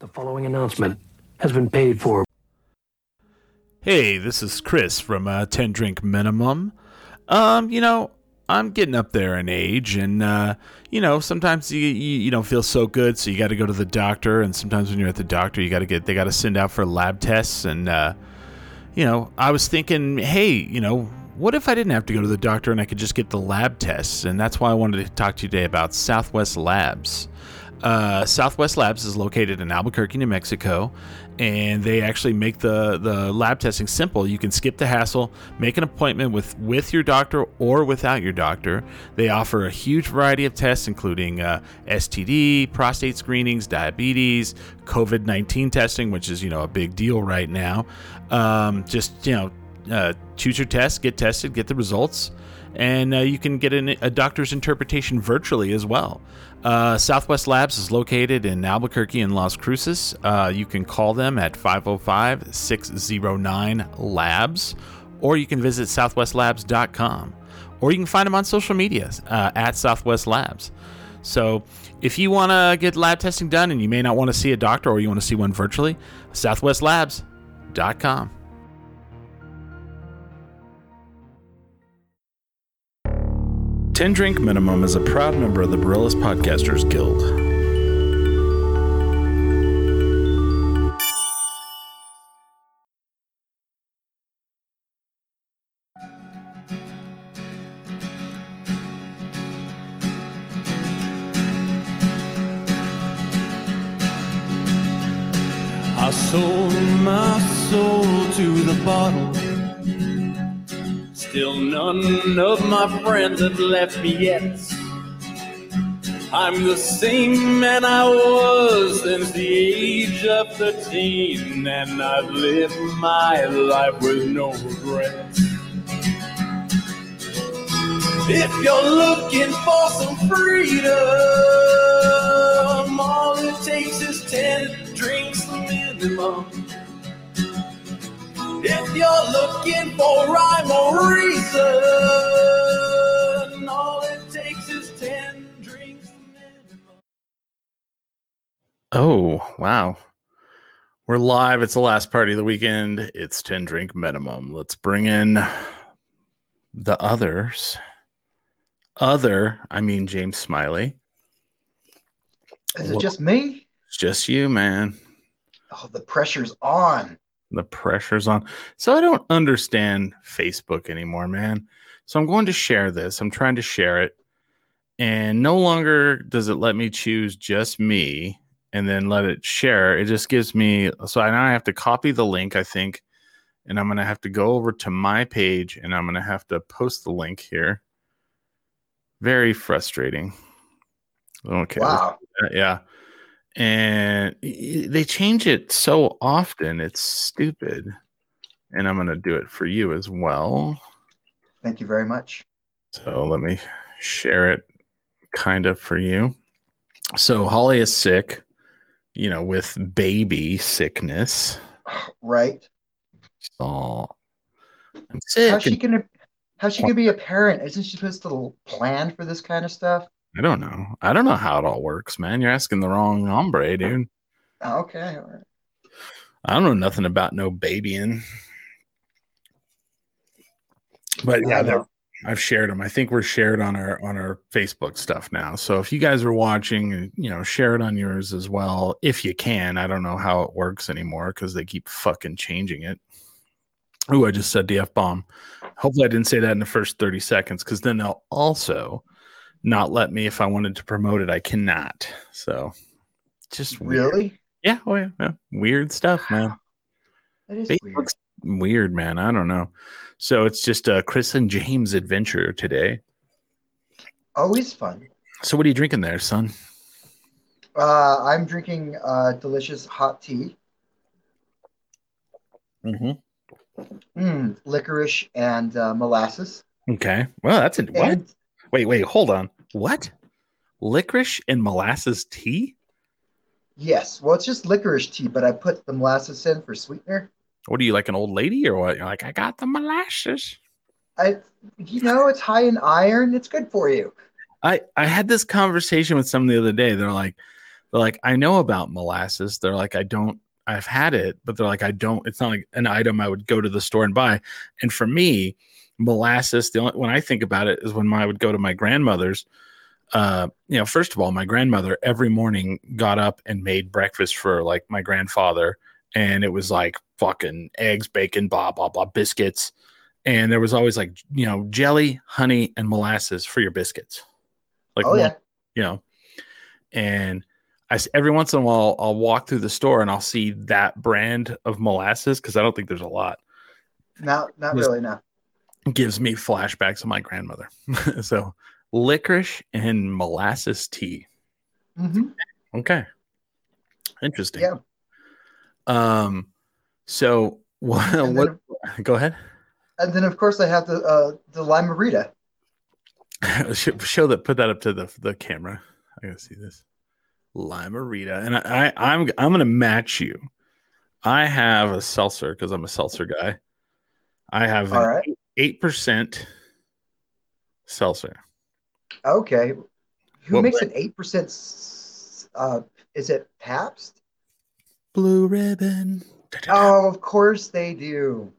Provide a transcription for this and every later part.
The following announcement has been paid for. Hey, this is Chris from uh, 10 Drink Minimum. Um, you know, I'm getting up there in age, and, uh, you know, sometimes you, you, you don't feel so good, so you got to go to the doctor, and sometimes when you're at the doctor, you got to get, they got to send out for lab tests, and, uh, you know, I was thinking, hey, you know, what if I didn't have to go to the doctor and I could just get the lab tests? And that's why I wanted to talk to you today about Southwest Labs. Uh, Southwest Labs is located in Albuquerque, New Mexico, and they actually make the, the lab testing simple. You can skip the hassle, make an appointment with, with your doctor or without your doctor. They offer a huge variety of tests, including uh, STD, prostate screenings, diabetes, COVID 19 testing, which is, you know, a big deal right now. Um, just, you know, uh, choose your test, get tested, get the results, and uh, you can get an, a doctor's interpretation virtually as well. Uh, Southwest Labs is located in Albuquerque and Las Cruces. Uh, you can call them at 505 609 Labs, or you can visit southwestlabs.com, or you can find them on social media uh, at Southwest Labs. So, if you want to get lab testing done and you may not want to see a doctor or you want to see one virtually, southwestlabs.com. 10 Drink Minimum is a proud member of the Barillas Podcasters Guild. I sold my soul to the bottle. Still none of my friends have left me yet. I'm the same man I was since the age of 13, and I've lived my life with no regrets. If you're looking for some freedom, all it takes is 10 drinks minimum. If you're looking for rhyme or reason, all it takes is 10 drinks minimum. Oh, wow. We're live. It's the last party of the weekend. It's 10 drink minimum. Let's bring in the others. Other, I mean, James Smiley. Is it just me? It's just you, man. Oh, the pressure's on. The pressure's on. So I don't understand Facebook anymore, man. So I'm going to share this. I'm trying to share it. And no longer does it let me choose just me and then let it share. It just gives me so I now I have to copy the link, I think, and I'm gonna have to go over to my page and I'm gonna have to post the link here. Very frustrating. Okay. Wow. Yeah. And they change it so often. It's stupid. And I'm going to do it for you as well. Thank you very much. So let me share it kind of for you. So Holly is sick, you know, with baby sickness. Right? So I'm sick How's she gonna how's she gonna be a parent? Isn't she supposed to plan for this kind of stuff? I don't know. I don't know how it all works, man. You're asking the wrong hombre, oh, dude. Oh, Okay, all right. I don't know nothing about no babying. But yeah, I've shared them. I think we're shared on our on our Facebook stuff now. So if you guys are watching, you know, share it on yours as well if you can. I don't know how it works anymore because they keep fucking changing it. Oh, I just said the f bomb. Hopefully, I didn't say that in the first thirty seconds because then they'll also not let me if I wanted to promote it. I cannot. So just weird. Really? Yeah, oh yeah, yeah. Weird stuff, man. That is weird. Weird, man. I don't know. So it's just uh, Chris and James adventure today. Always fun. So what are you drinking there, son? Uh, I'm drinking uh, delicious hot tea. Mm-hmm. Mm, licorice and uh, molasses. Okay. Well, that's it. What? Wait, wait, hold on. What? Licorice and molasses tea? yes, well, it's just licorice tea, but I put the molasses in for sweetener. What are you like an old lady or what? You're like, I got the molasses. I, you know, it's high in iron. It's good for you. I I had this conversation with someone the other day. They're like, They're like, I know about molasses. They're like, I don't, I've had it, but they're like, I don't, it's not like an item I would go to the store and buy. And for me, molasses, the only, when I think about it is when I would go to my grandmother's. Uh, you know, first of all, my grandmother every morning got up and made breakfast for like my grandfather, and it was like fucking eggs, bacon, blah, blah, blah, biscuits. And there was always like, you know, jelly, honey, and molasses for your biscuits. Like, oh one- yeah. you know, and I every once in a while I'll walk through the store and I'll see that brand of molasses because I don't think there's a lot. Not not really. No. Gives me flashbacks of my grandmother. so licorice and molasses tea. hmm Okay, interesting. Yeah. Um. So what? And what go ahead. and then of course I have the uh, the limerita. show, show that. Put that up to the the camera. I gotta see this. Limerita, and I, I I'm I'm gonna match you. I have a seltzer because I'm a seltzer guy. I have All an right. Eight percent seltzer. Okay. Who What makes an eight percent? Uh, is it Pabst? Blue ribbon. Oh, of course they do.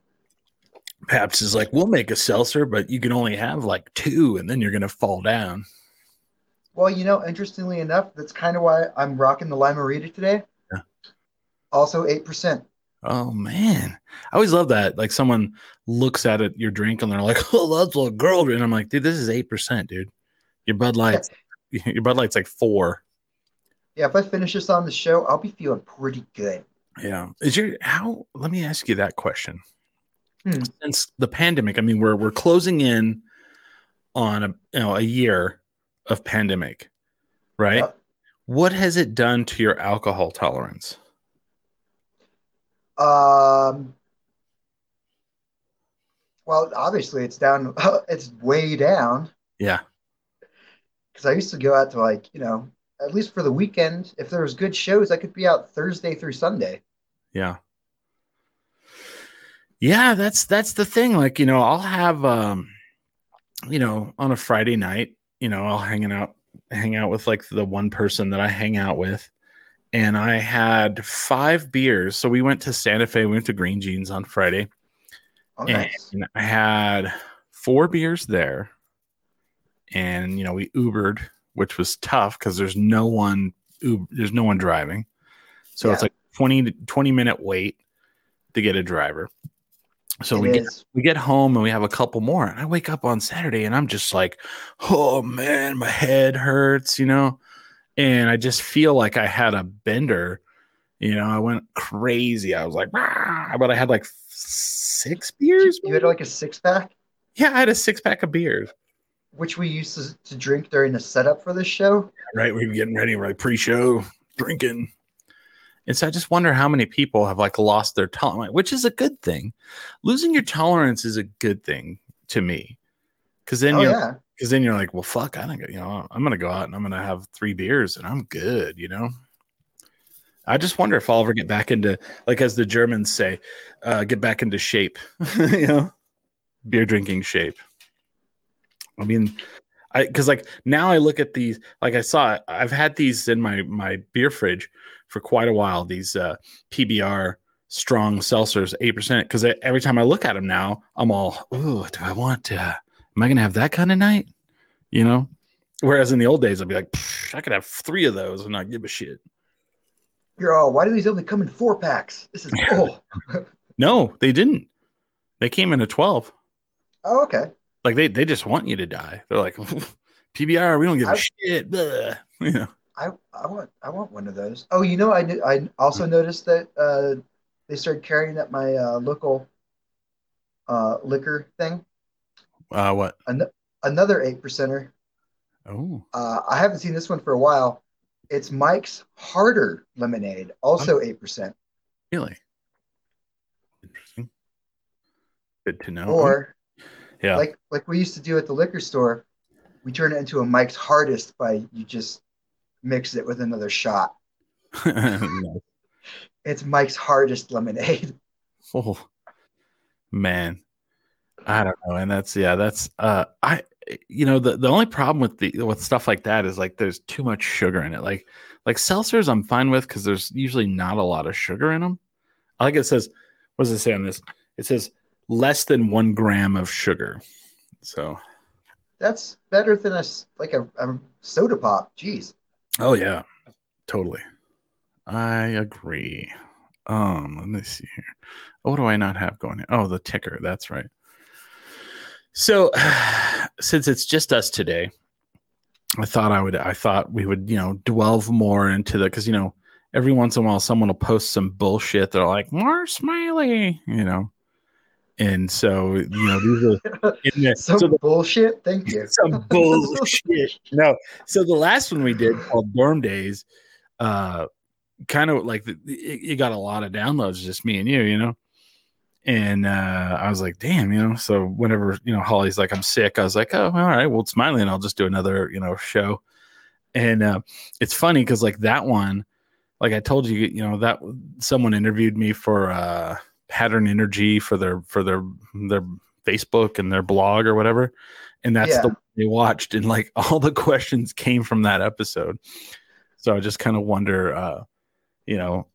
Pabst is like, we'll make a seltzer, but you can only have like two, and then you're gonna fall down. Well, you know, interestingly enough, that's kind of why I'm rocking the limerita today. Yeah. Also eight percent. Oh man, I always love that. Like someone looks at it, your drink, and they're like, "Oh, that's a girl." drink." And I'm like, "Dude, this is eight percent, dude. Your Bud Light, your Bud Light's like four. Yeah, if I finish this on the show, I'll be feeling pretty good. Yeah. Is your how? Let me ask you that question. Hmm. Since the pandemic, I mean, we're we're closing in on a you know a year of pandemic, right? What has it done to your alcohol tolerance? Um, well, obviously it's down. It's way down Yeah. because I used to go out to like you know at least for the weekend. If there was good shows, I could be out Thursday through Sunday. Yeah. Yeah, that's that's the thing. Like, you know, I'll have um, you know, on a Friday night, you know, I'll hang out hang out with like the one person that I hang out with. And I had five beers. So we went to Santa Fe, we went to Green Jeans on Friday. Oh, nice. And I had four beers there. And you know, we Ubered, which was tough because there's no one Ub- there's no one driving. So it's like 20 20 minute wait to get a driver. So It we get we get home and we have a couple more. And I wake up on Saturday and I'm just like, oh man, my head hurts, you know? And I just feel like I had a bender. You know, I went crazy. I was like, "Ah," but I had like six beers. You had like a six pack, yeah, I had a six pack of beers. which we used to, to drink during the setup for this show. Right. We were getting ready, right? Pre show, drinking. And so I just wonder how many people have like lost their tolerance, which is a good thing. Losing your tolerance is a good thing to me. Cause then oh you're yeah, because then you're like, well, fuck, I don't you know, I'm gonna go out and I'm gonna have three beers and I'm good, you know. I just wonder if I'll ever get back into, like, as the Germans say, uh, get back into shape, you know, beer drinking shape. I mean, I because like now I look at these, like I saw, I've had these in my my beer fridge for quite a while. These uh, PBR strong seltzers, eight percent. Because every time I look at them now, I'm all, ooh, do I want to? Am I gonna have that kind of night? You know. Whereas in the old days, I'd be like, I could have three of those and not give a shit. you're all. Why do these only come in four packs? This is bull. No, they didn't. They came in a twelve. oh, okay. Like they they just want you to die. They're like, PBR, we don't give a I- shit. Blah. You know. I, I want I want one of those. Oh, you know, I kn- I also noticed that uh, they started carrying at my uh, local uh, liquor thing. Uh, what? An- another eight percenter. Oh, Uh, I haven't seen this one for a while. It's Mike's Harder Lemonade, also eight percent. really? Interesting. Good to know. Or yeah. like like we used to do at the liquor store, we turn it into a Mike's Hardest by you just mix it with another shot. It's Mike's Hardest Lemonade. Oh man, I don't know, and that's yeah, that's uh, I you know the the only problem with the with stuff like that is like there's too much sugar in it. Like like seltzers, I'm fine with because there's usually not a lot of sugar in them. I like it says, what does it say on this? It says less than one gram of sugar. So, That's better than a like a, a soda pop. Jeez. oh yeah, totally. I agree. Um, let me see here. What do I not have going? Here? Oh, the ticker. That's right. So, since it's just us today, I thought I would. I thought we would, you know, delve more into the because you know every once in a while someone will post some bullshit. They're like more smiley, you know, and so you know these are in there. Some so the, bullshit. Thank you. some bullshit. No, so the last one we did called Dorm Days, uh, kind of like the, it, it got a lot of downloads, just me and you, you know. And uh, I was like, damn, you know. So whenever you know Holly's like, I'm sick, I was like, oh, all right, well, it's smiling. I'll just do another, you know, show. And uh, it's funny because like that one, like I told you, you know, that someone interviewed me for uh, Pattern Energy for their for their their Facebook and their blog or whatever, and that's Yeah. the they watched and like all the questions came from that episode so i just kind of wonder uh you know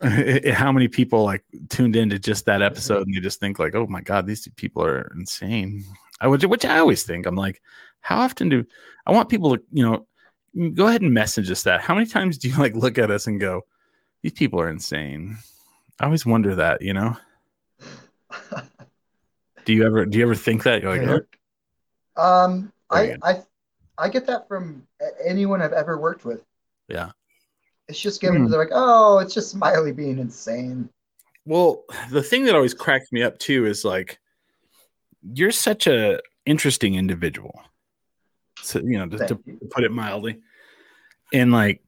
how many people like tuned into just that episode and they just think like oh my god these people are insane. I would which i always think i'm like how often do i want people to you know go ahead and message us that. How many times do you like look at us and go these people are insane. I always wonder that you know? Do you ever do you ever think that? You're like oh, Um, I, I, I get that from anyone I've ever worked with. yeah It's just given. Hmm. They're like, oh, it's just Smiley being insane. Well, the thing that always cracks me up too is like you're such a interesting individual. So you know, to, to you. put it mildly, and like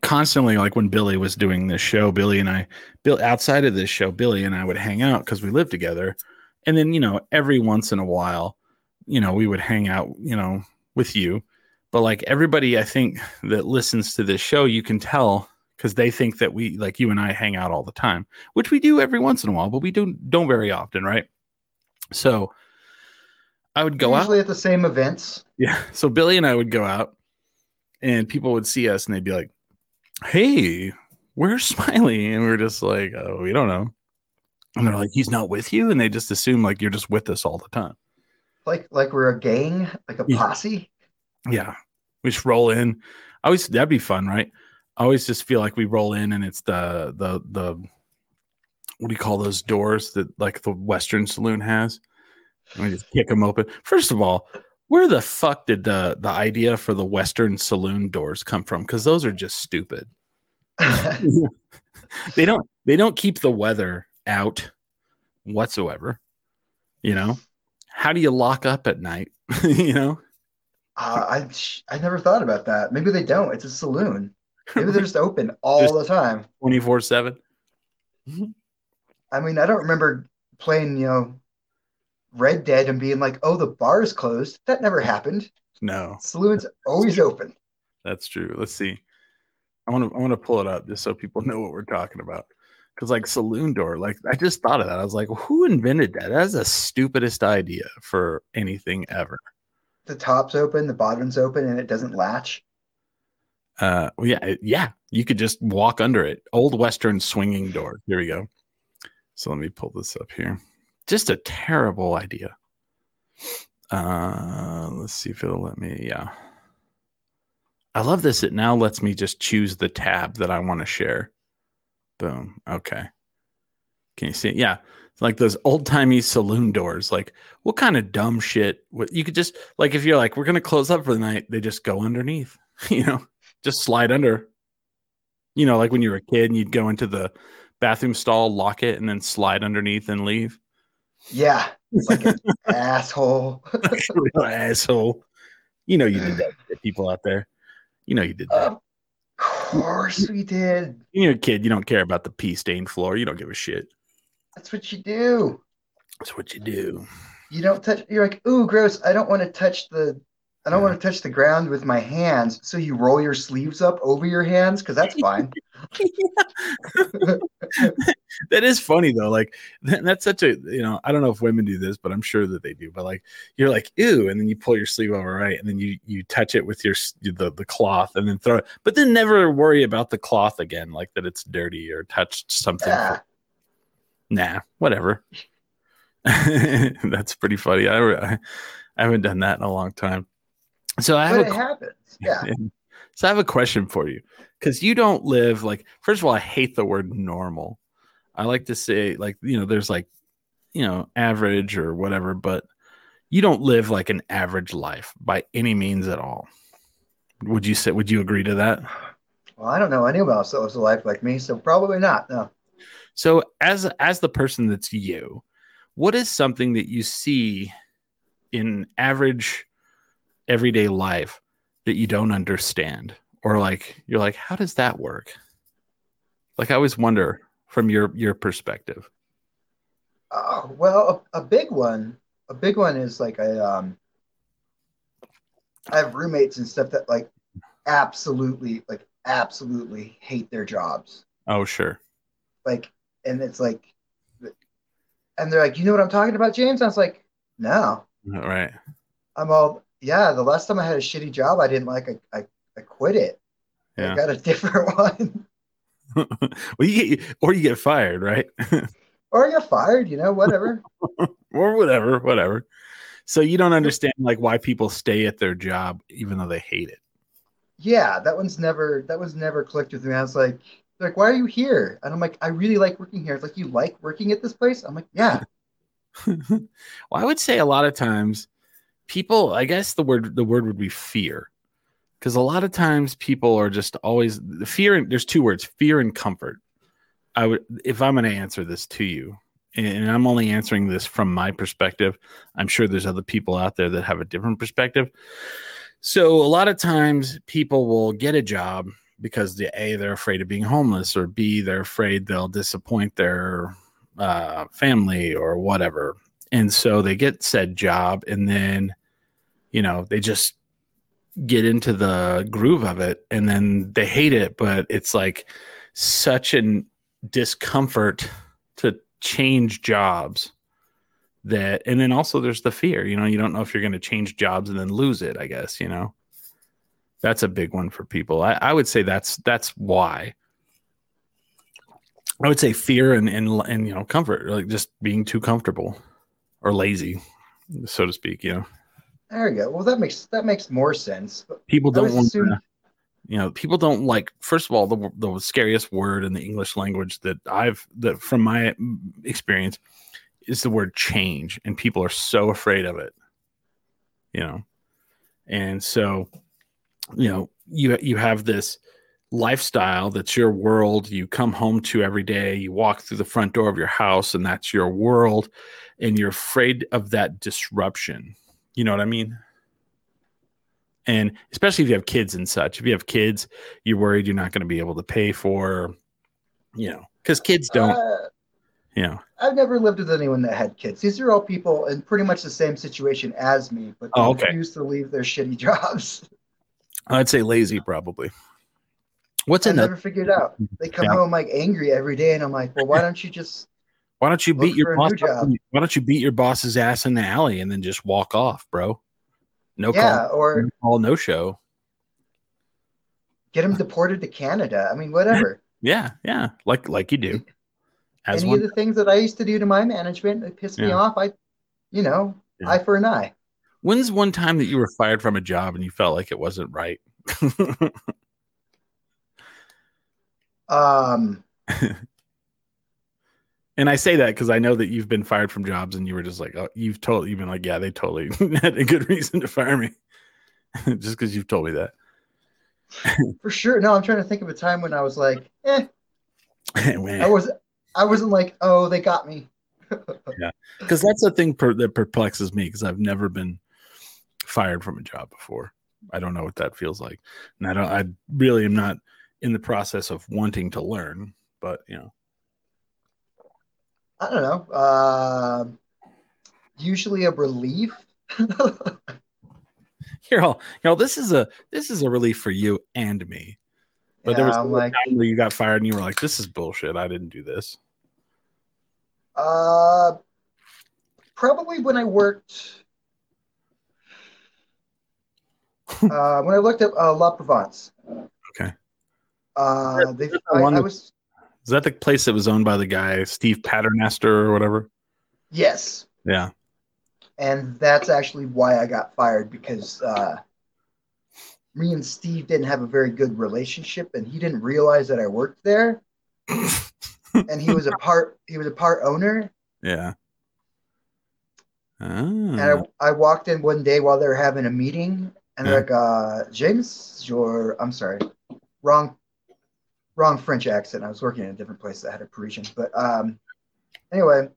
constantly, like when Billy was doing this show, Billy and I, Bill outside of this show, Billy and I would hang out because we lived together, and then you know, every once in a while, you know, we would hang out, you know, with you. But like everybody, I think that listens to this show, you can tell because they think that we like you and I hang out all the time, which we do every once in a while, but we do don't very often, right? So I would go out. Usually at the same events. Yeah. So Billy and I would go out and people would see us and they'd be like, Hey, where's Smiley? And we are just like, Oh, we don't know. And they're like, He's not with you. And they just assume like you're just with us all the time. Like like we're a gang, like a Yeah. posse. Yeah. We just roll in. I always that'd be fun, right? I always just feel like we roll in and it's the the the what do you call those doors that like the Western Saloon has? And we just kick them open. First of all, where the fuck did the the idea for the Western Saloon doors come from? Because those are just stupid. they don't they don't keep the weather out whatsoever. You know, how do you lock up at night? you know, Uh, I I never thought about that. Maybe they don't. It's a saloon. Maybe they're just open all the time. twenty four seven. I mean, I don't remember playing, you know, Red Dead and being like, "Oh, the bar is closed." That never happened. No, Saloon's always open. that's true. Let's see. I want to I want to pull it up just so people know what we're talking about. Because like saloon door, like I just thought of that. I was like, who invented that? That's the stupidest idea for anything ever. The top's open, the bottom's open, and it doesn't latch. Uh, yeah, yeah. You could just walk under it. Old Western swinging door. Here we go. So let me pull this up here. Just a terrible idea. Uh, let's see if it'll let me. Yeah. I love this. It now lets me just choose the tab that I want to share. Boom. Okay. Can you see it? Yeah. Like those old timey saloon doors. Like, what kind of dumb shit? What you could just like if you're like, we're gonna close up for the night, they just go underneath. You know, just slide under. You know, like when you were a kid and you'd go into the bathroom stall, lock it, and then slide underneath and leave. Yeah, like an asshole. Real asshole. You know you did that to people out there. You know you did that. Of course we did. You're a kid. You don't care about the pee stained floor. You don't give a shit. That's what you do. That's what you do. You don't touch. You're like, ooh, gross. I don't want to touch the. I don't want to touch the ground with my hands. So you roll your sleeves up over your hands because that's fine. that is funny though. Like that, that's such a you know I don't know if women do this, but I'm sure that they do. But like you're like ew, and then you pull your sleeve over right, and then you you touch it with your the the cloth, and then throw it, but then never worry about the cloth again, like that it's dirty or touched something. Yeah. Nah, whatever. that's pretty funny. I, I I haven't done that in a long time. So I have But a it happens. Yeah. so I have a question for you because you don't live like. First of all, I hate the word normal. I like to say like you know there's like you know average or whatever, but you don't live like an average life by any means at all. Would you say? Would you agree to that? Well, I don't know anyone else that lives a life like me, so probably not. No. So as as the person that's you, what is something that you see in average everyday life that you don't understand or like you're like how does that work? Like I always wonder from your your perspective. Oh, well, a, a big one, a big one is like I um I have roommates and stuff that like absolutely like absolutely hate their jobs. Oh, sure. Like and it's like and they're like, "You know what I'm talking about, James?" I was like, "No." Right. I'm all, "Yeah, the last time I had a shitty job I didn't like I I, I quit it. Yeah. I got a different one." well, you get, or you get fired, right? or I got fired, you know, whatever. or whatever, whatever. So you don't understand like why people stay at their job even though they hate it. yeah, that one's never that was never clicked with me. I was like, they're like, why are you here? And I'm like, I really like working here. It's like, you like working at this place? I'm like, yeah. well, I would say a lot of times people, I guess the word the word would be fear. Because a lot of times people are just always the fear and there's two words, fear and comfort. I would if I'm gonna answer this to you, and, and I'm only answering this from my perspective. I'm sure there's other people out there that have a different perspective. So a lot of times people will get a job because the A, they're afraid of being homeless, or B, they're afraid they'll disappoint their uh, family or whatever. And so they get said job and then, you know, they just get into the groove of it and then they hate it, but it's like such an discomfort to change jobs that, and then also there's the fear, you know, you don't know if you're going to change jobs and then lose it, I guess, you know. That's a big one for people. I, I would say that's that's why. I would say fear and and and you know comfort, like just being too comfortable or lazy, so to speak. You know, There you go. Well, that makes that makes more sense. People don't want assuming- to. You know, people don't like. First of all, the the scariest word in the English language that I've that from my experience is the word change, and people are so afraid of it. You know, and so you know you you have this lifestyle that's your world you come home to every day you walk through the front door of your house and that's your world and you're afraid of that disruption you know what i mean and especially if you have kids and such if you have kids you're worried you're not going to be able to pay for you know because kids don't Uh, you know I've never lived with anyone that had kids. These are all people in pretty much the same situation as me, but they Oh, okay. refuse to leave their shitty jobs. I'd say lazy probably what's I another never figured out. They come Yeah. home like angry every day, and I'm like, well, why don't you just? why don't you beat your boss why don't you beat your boss's ass in the alley and then just walk off bro no yeah, call or no call no show get him deported to Canada. I mean, whatever. Yeah, yeah, like like you do. As Any one, of the things that I used to do to my management that pissed me off, I, you know, Yeah. eye for an eye. When's one time that you were fired from a job and you felt like it wasn't right? Um, and I say that because I know that you've been fired from jobs and you were just like, oh, you've totally, you've been like, yeah, they totally had a good reason to fire me, just because you've told me that. for sure. No, I'm trying to think of a time when I was like, eh, I was, I wasn't like, oh, they got me. yeah, because that's the thing per, that perplexes me because I've never been fired from a job before. I don't know what that feels like, and I don't. I really am not in the process of wanting to learn, but you know, I don't know. Um usually a relief. here, all you know, this is a this is a relief for you and me. But there was Yeah, a like, time where you got fired and you were like, "This is bullshit. I didn't do this." Uh, probably when I worked. uh, when I looked at uh, La Provence. Okay. Uh, they, the I, I was Is that the place that was owned by the guy Steve Paternoster or whatever? yes, Yeah. and that's actually why I got fired because uh, me and Steve didn't have a very good relationship, and he didn't realize that I worked there, and he was a part he was a part owner, Yeah. Ah. and I, I walked in one day while they were having a meeting, and they're like, uh, "James, your I'm sorry, wrong, wrong French accent. I was working in a different place that had a Parisian, but um, anyway,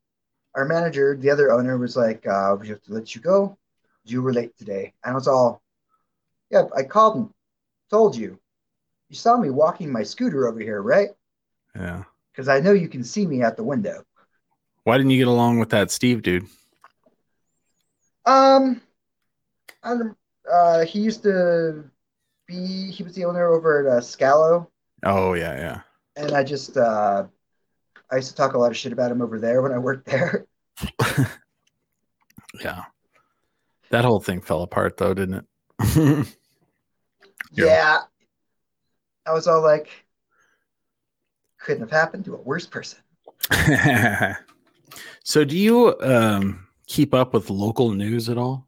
our manager, the other owner, was like, uh, "We have to let you go. You were late today." And I was all, "Yeah, I called and told you. You saw me walking my scooter over here, right? yeah. Because I know you can see me out the window." Why didn't you get along with that Steve dude? Um, I don't- uh, he used to be. He was the owner over at uh, Scalo, Oh yeah, yeah. and I just uh, I used to talk a lot of shit about him over there when I worked there. Yeah. That whole thing fell apart though, didn't it? Yeah. Yeah, I was all like, couldn't have happened to a worse person. so do you um keep up with local news at all?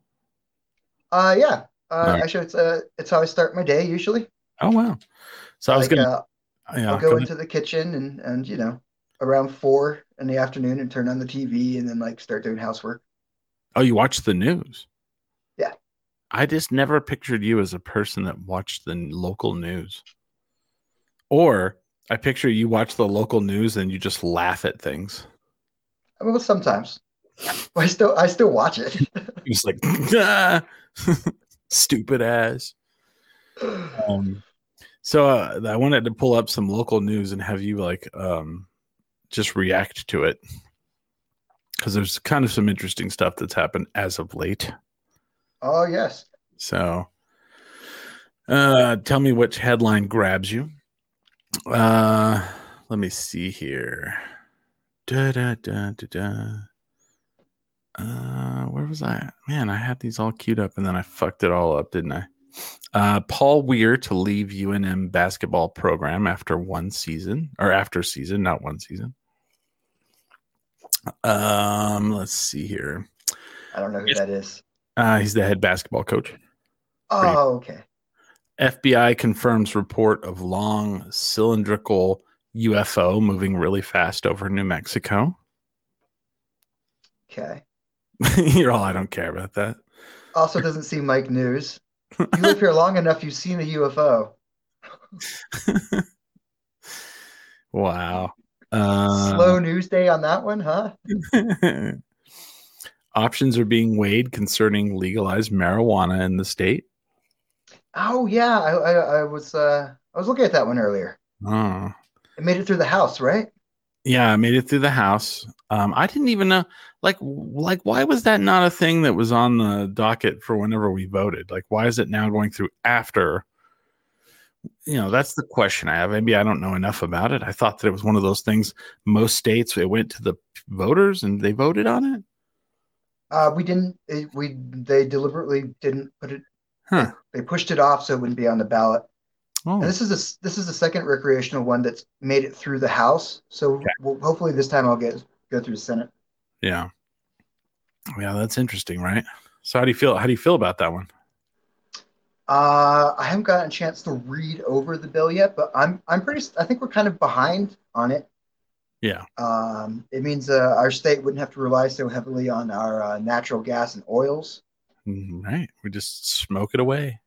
Uh, yeah. Uh, Alright. actually, it's uh, it's how I start my day usually. Oh wow. So I was gonna uh, yeah, I'll go into the kitchen and and you know around four in the afternoon and turn on the TV and then like start doing housework. Oh, you watch the news? Yeah. I just never pictured you as a person that watched the local news. Or I picture you watch the local news and you just laugh at things. Mean, well, sometimes I still I still watch it. You're like, "Ah, stupid ass. Um, so uh, I wanted to pull up some local news and have you like um, just react to it because there's kind of some interesting stuff that's happened as of late. oh yes. So, uh, tell me which headline grabs you. Uh, let me see here. Da da da da da. Uh, where was I? Man, I had these all queued up and then I fucked it all up, didn't I? Uh, Paul Weir to leave UNM basketball program after one season or after season, not one season. Um, let's see here. I don't know who Yes. that is. Uh, he's the head basketball coach. Oh, okay. FBI confirms report of long cylindrical UFO moving really fast over New Mexico. Okay. You're all, I don't care about that. Also doesn't seem like news. You live here long enough, you've seen a UFO. Wow. Uh, Slow news day on that one, huh? options are being weighed concerning legalized marijuana in the state. Oh yeah, I, I, I was uh I was looking at that one earlier. Oh. It made it through the house, right? Yeah, I made it through the house. Um, I didn't even know, like, like why was that not a thing that was on the docket for whenever we voted? Like, why is it now going through after? You know, that's the question I have. Maybe I don't know enough about it. I thought that it was one of those things. Most states, it went to the voters and they voted on it. Uh, we didn't. It, we they deliberately didn't put it. Huh. They pushed it off so it wouldn't be on the ballot. Oh, And this is a, this is the second recreational one that's made it through the House. So Okay. we'll, hopefully this time I'll get go through the Senate. yeah, yeah, that's interesting, right? So, how do you feel? How do you feel about that one? Uh, I haven't gotten a chance to read over the bill yet, but I'm I'm pretty. I think we're kind of behind on it. Yeah. Um, it means uh, our state wouldn't have to rely so heavily on our uh, natural gas and oils. Mm, Right, we just smoke it away.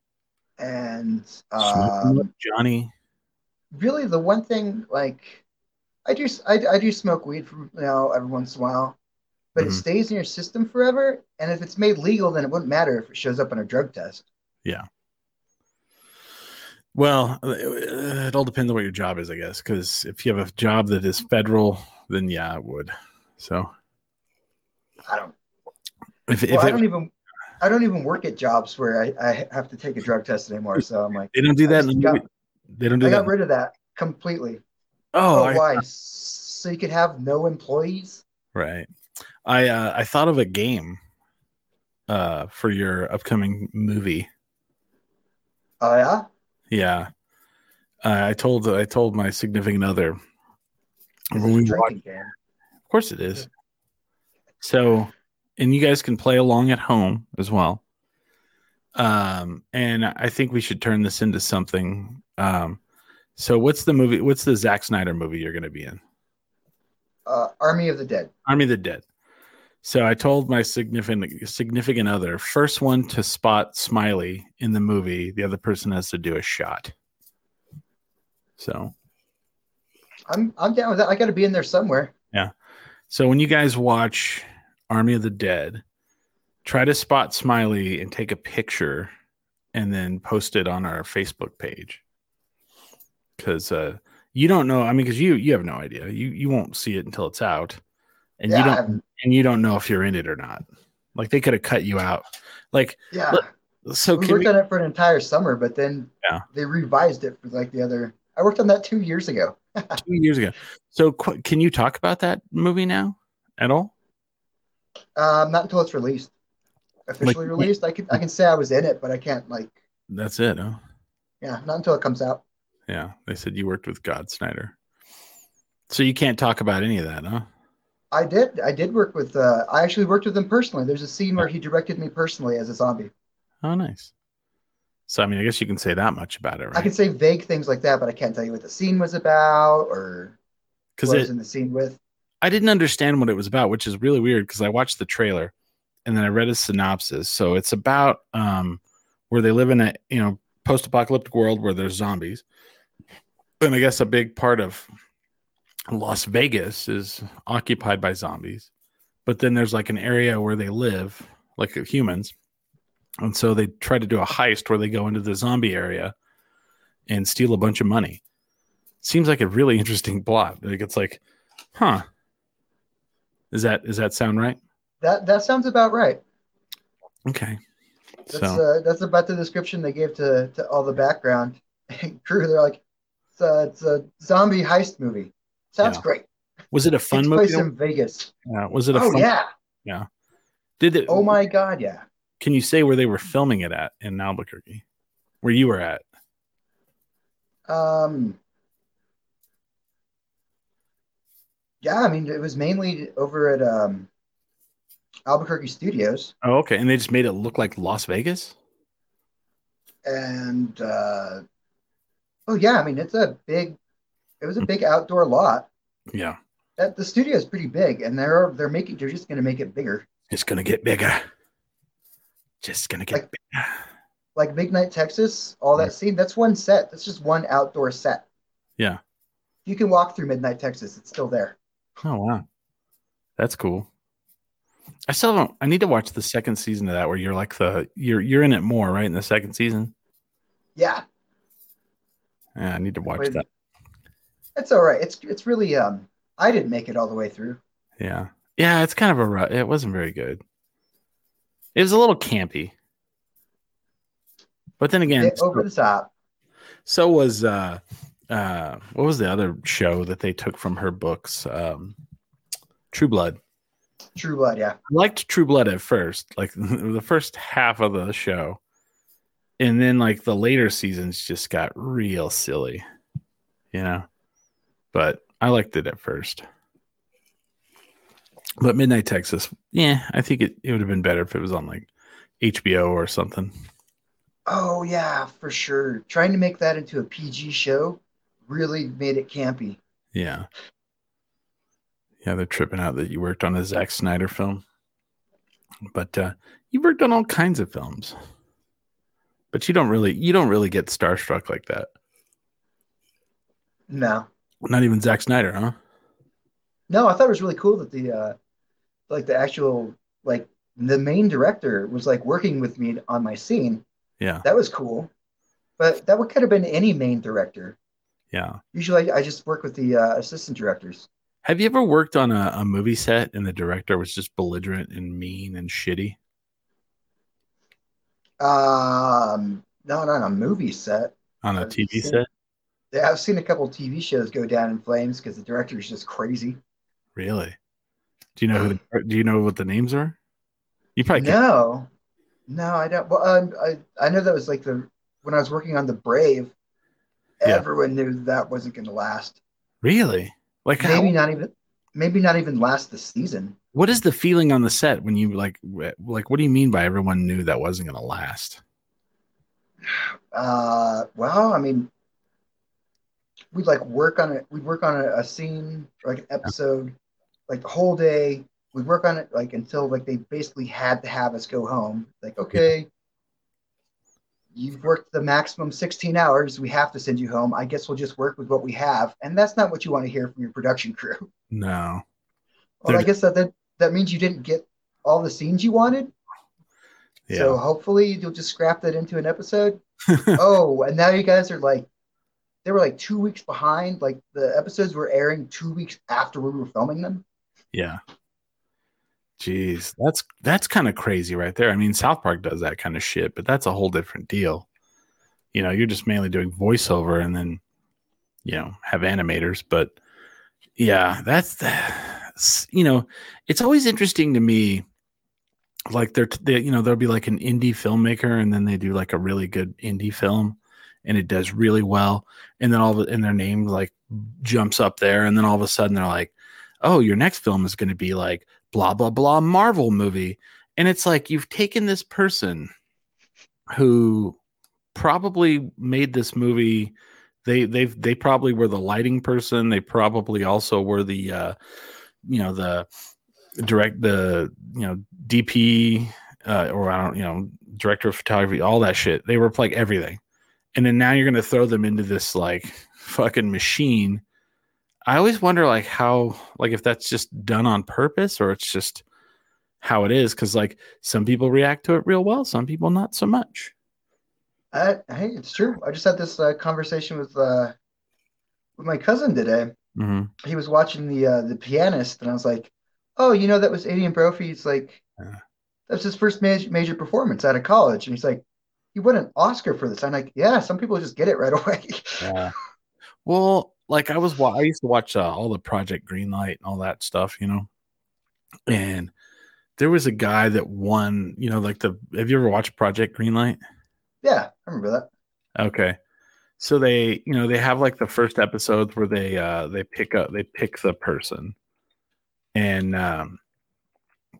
And Smoke 'em up, um, Johnny. really, the one thing like I do I, I do smoke weed from you know every once in a while, but it Mhm. stays in your system forever. And if it's made legal, then it wouldn't matter if it shows up on a drug test. Yeah. Well, it all depends on what your job is, I guess. Because if you have a job that is federal, then yeah, it would. So I don't. if, if I it- don't even. I don't even work at jobs where I, I have to take a drug test anymore. So I'm like, they don't do that, in got- they don't do I that. I got rid of that completely. oh, Oh, I- why? So you could have no employees? Right. I uh, I thought of a game uh, for your upcoming movie. Oh yeah. Yeah. Uh, I told I told my significant other when we watched game. Of course it is. So, and you guys can play along at home as well. Um, and I think we should turn this into something. Um, so what's the movie? What's the Zack Snyder movie you're going to be in? Uh, Army of the Dead. Army of the Dead. So I told my significant significant other, first one to spot Smiley in the movie, the other person has to do a shot. So I'm I'm down with that. I got to be in there somewhere. Yeah. So when you guys watch Army of the Dead, try to spot Smiley and take a picture and then post it on our Facebook page. Cuz uh you don't know, I mean cuz you you have no idea. You you won't see it until it's out. And yeah, you don't haven't- and you don't know if you're in it or not. Like they could have cut you out. Like yeah. Look, so we worked we, on it for an entire summer, but then Yeah. they revised it for like the other. I worked on that two years ago. 2 years ago. So qu- can you talk about that movie now at all? Um, not until it's released, officially Like- released. I can I can say I was in it, but I can't like That's it, huh? yeah, not until it comes out. Yeah, they said you worked with Zack Snyder. So you can't talk about any of that, huh? I did. I did work with. Uh, I actually worked with him personally. There's a scene where he directed me personally as a zombie. Oh, nice. So I mean, I guess you can say that much about it, right? I can say vague things like that, but I can't tell you what the scene was about or Because was in the scene with. I didn't understand what it was about, which is really weird. Because I watched the trailer, and then I read a synopsis. So it's about um, where they live in a you know post-apocalyptic world where there's zombies, and I guess a big part of Las Vegas is occupied by zombies. But then there's like an area where they live, like humans, and so they try to do a heist where they go into the zombie area and steal a bunch of money. Seems like a really interesting plot. Like it's like, huh? Is that is that sound right? That that sounds about right. Okay. That's So uh, that's about the description they gave to to all the background crew. They're like, it's a, it's a zombie heist movie. Sounds Yeah. great. was it a fun Takes movie? place in Vegas. Yeah. Was it a Oh fun? yeah. Did it? Oh my god, yeah. Can you say where they were filming it at in Albuquerque? Where you were at? Um. Yeah, I mean, it was mainly over at um, Albuquerque Studios, Oh, okay. And they just made it look like Las Vegas. and uh, oh yeah, I mean, it's a big. It was a big outdoor lot. Yeah. That the studio is pretty big, and they're they're making they're just going to make it bigger. It's gonna get bigger. Just gonna get Like- bigger. Like Midnight Texas, all that scene. That's one set. That's just one outdoor set. Yeah. You can walk through Midnight Texas. It's still there. Oh wow, that's cool. I still don't. I need to watch the second season of that where you're like the you're you're in it more, right? In the second season. Yeah, Yeah, I need to watch Wait. that. it's all right. It's it's really um. I didn't make it all the way through. Yeah, yeah. It's kind of a. ru- It wasn't very good. It was a little campy. But then again, Bit over the top. so was uh uh what was the other show that they took from her books? Um True Blood. True Blood. Yeah. I liked True Blood at first, like the first half of the show. And then like the later seasons just got real silly. You know. But I liked it at first. But Midnight Texas, yeah, I think it, it would have been better if it was on like HBO or something. Oh yeah, for sure. Trying to make that into a PG show really made it campy. Yeah. Yeah, they're tripping out that you worked on a Zack Snyder film. But uh you worked on all kinds of films. But you don't really you don't really get starstruck like that. No, Not even Zack Snyder, huh? no, I thought it was really cool that the uh, like the actual like the main director was like working with me on my scene. Yeah. That was cool, but that would could have been any main director. Yeah. Usually, I, I just work with the uh, assistant directors. Have you ever worked on a, a movie set and the director was just belligerent and mean and shitty? Um, no, not a movie set. On a I've TV seen- set? Yeah, I've seen a couple TV shows go down in flames because the director is just crazy. Really? Do you know who? The, do you know what the names are? You probably can't. No, no, I don't. Well, um, I I know that was like the when I was working on the Brave. Yeah. Everyone knew that wasn't going to last. Really? Like how? Maybe not even. Maybe not even last the season. What is the feeling on the set when you like like? What do you mean by everyone knew that wasn't going to last? Uh, well, I mean, we'd like work on it. We'd work on a, a scene, like an episode, like the whole day. We'd work on it like until like they basically had to have us go home. Like, okay, you've worked the maximum 16 hours. We have to send you home. I guess we'll just work with what we have. And that's not what you want to hear from your production crew. No. Well, I guess that, that that means you didn't get all the scenes you wanted. Yeah. So hopefully you'll just scrap that into an episode. oh, and now you guys are like, they were like two weeks behind. Like the episodes were airing two weeks after we were filming them. yeah. Jeez, that's that's kind of crazy right there. I mean, South Park does that kind of shit, but that's a whole different deal. You know, you're just mainly doing voiceover and then, you know, have animators. But yeah, that's that's you know, it's always interesting to me. Like they're, they, you know, there'll be like an indie filmmaker, and then they do like a really good indie film, and it does really well, and then all of, and their name like jumps up there, and then all of a sudden they're like, oh, your next film is going to be like blah blah blah Marvel movie, and it's like you've taken this person who probably made this movie. They they've they probably were the lighting person. They probably also were the uh, you know the direct the you know DP uh, or I don't you know director of photography, all that shit. They were like everything, and then now you're gonna throw them into this like fucking machine. I always wonder like how like if that's just done on purpose or it's just how it is because like some people react to it real well, some people not so much. I, hey, it's true. I just had this uh, conversation with uh, with my cousin today. Mm-hmm. He was watching the uh, the pianist, and I was like, "Oh, you know that was Adrien Brody's like Yeah. that's his first major major performance out of college." And he's like, "He won an Oscar for this." I'm like, "Yeah, some people just get it right away." Yeah. Well, like I was, I used to watch uh, all the Project Greenlight and all that stuff, you know. And there was a guy that won, you know, like the. Have you ever watched Project Greenlight? yeah, I remember that. Okay. So they, you know, they have like the first episodes where they uh they pick up they pick the person. And um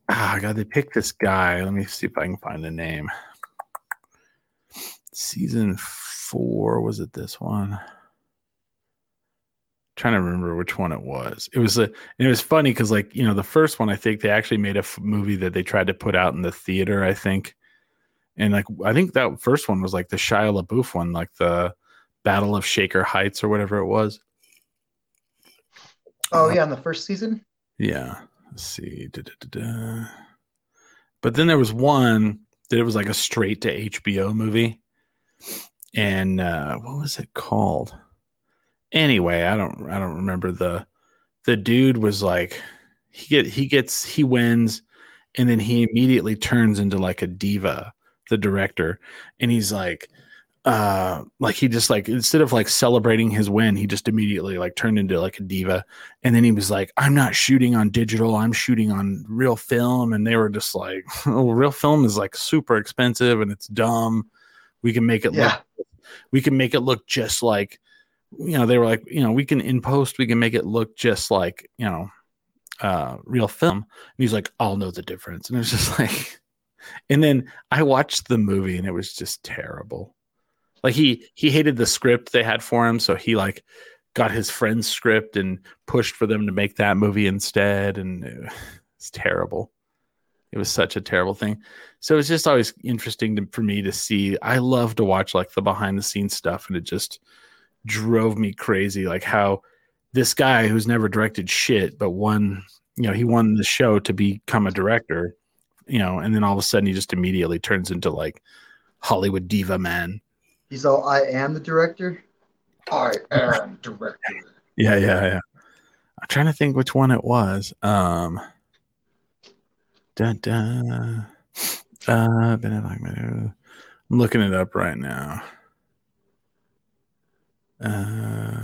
ah god, they pick this guy. Let me see if I can find the name. Season four, was it this one? Trying to remember which one it was. It was a and it was funny because like, you know, the first one I think they actually made a f- movie that they tried to put out in the theater, I think. And like I think that first one was like the Shia LaBeouf one, like the Battle of Shaker Heights or whatever it was. Oh Uh, yeah, in the first season. Yeah. Let's see. Da-da-da-da. But then there was one that it was like a straight to HBO movie. And uh what was it called? Anyway, I don't I don't remember the the dude was like he get he gets he wins and then he immediately turns into like a diva, the director. And he's like uh like he just like instead of like celebrating his win he just immediately like turned into like a diva and then he was like i'm not shooting on digital i'm shooting on real film and they were just like oh real film is like super expensive and it's dumb we can make it Yeah. look we can make it look just like you know they were like you know we can in post we can make it look just like you know uh real film. And he's like i'll know the difference. And it was just like and then i watched the movie and it was just terrible. Like he he hated the script they had for him so he like got his friend's script and pushed for them to make that movie instead and it- it's terrible. It was such a terrible thing. So it's just always interesting to, for me to see. I love to watch like the behind the scenes stuff and it just drove me crazy like how this guy who's never directed shit but won you know he won the show to become a director you know and then all of a sudden he just immediately turns into like hollywood diva man He's all, "I am the director." I am director. Yeah, yeah, yeah. I'm trying to think which one it was. Um, dun, dun, uh, I'm looking it up right now. Uh,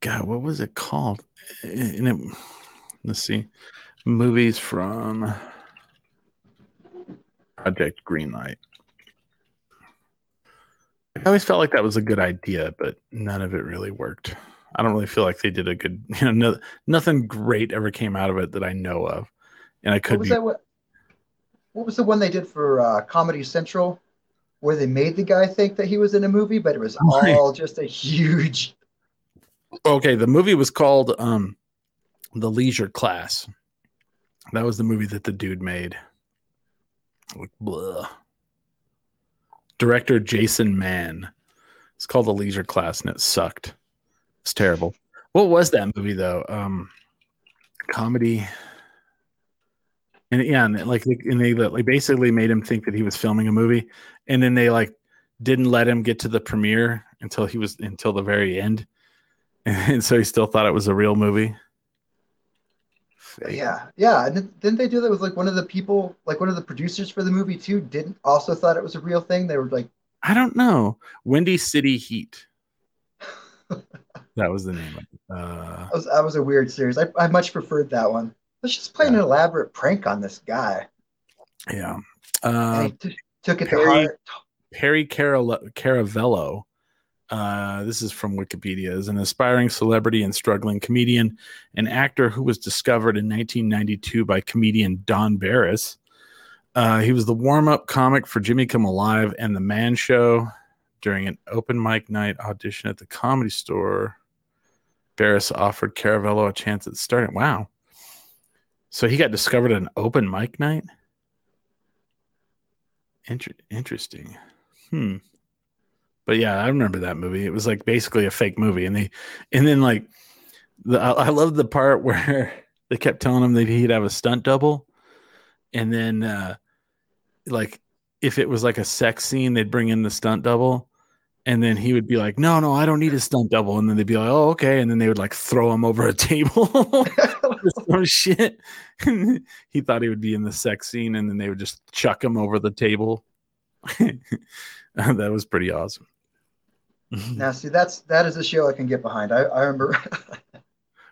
God, what was it called? And it, Let's see. Movies from Project Greenlight. I always felt like that was a good idea, but none of it really worked. I don't really feel like they did a good, you know, no, nothing great ever came out of it that I know of. And I What could was be that? What, what was the one they did for uh, Comedy Central, where they made the guy think that he was in a movie, but it was all just a huge. okay. The movie was called um, The Leisure Class. That was the movie that the dude made. Like, blah. Director Jason Mann. It's called The Leisure Class, and it sucked. It's terrible. What was that movie though? Um, comedy. And yeah, and like, and they like basically made him think that he was filming a movie, and then they like didn't let him get to the premiere until he was until the very end, and so he still thought it was a real movie. Yeah, yeah. And didn't they do that with like one of the people, like one of the producers for the movie too? Didn't also thought it was a real thing. They were like, I don't know. Windy City Heat. that was the name of it. Uh, that was, that was a weird series. I, I much preferred that one. Let's just play an elaborate prank on this guy. yeah. Uh, t- took it to Perry- heart. Perry Caravello. Uh, this is from Wikipedia. Is an aspiring celebrity and struggling comedian, an actor who was discovered in 1992 by comedian Don Barris. Uh, he was the warm-up comic for Jimmy Kimmel Live and The Man Show during an open mic night audition at the Comedy Store. Barris offered Caravello a chance at starting. Wow. So he got discovered at an open mic night. Inter- interesting. Hmm. But yeah, I remember that movie. It was like basically a fake movie, and they, and then like, the I, I love the part where they kept telling him that he'd have a stunt double, and then uh like if it was like a sex scene, they'd bring in the stunt double, and then he would be like, "No, no, I don't need a stunt double," and then they'd be like, "Oh, okay," and then they would like throw him over a table. some shit. he thought he would be in the sex scene, and then they would just chuck him over the table. that was pretty awesome. Now, see, that's that is a show I can get behind. I, I remember.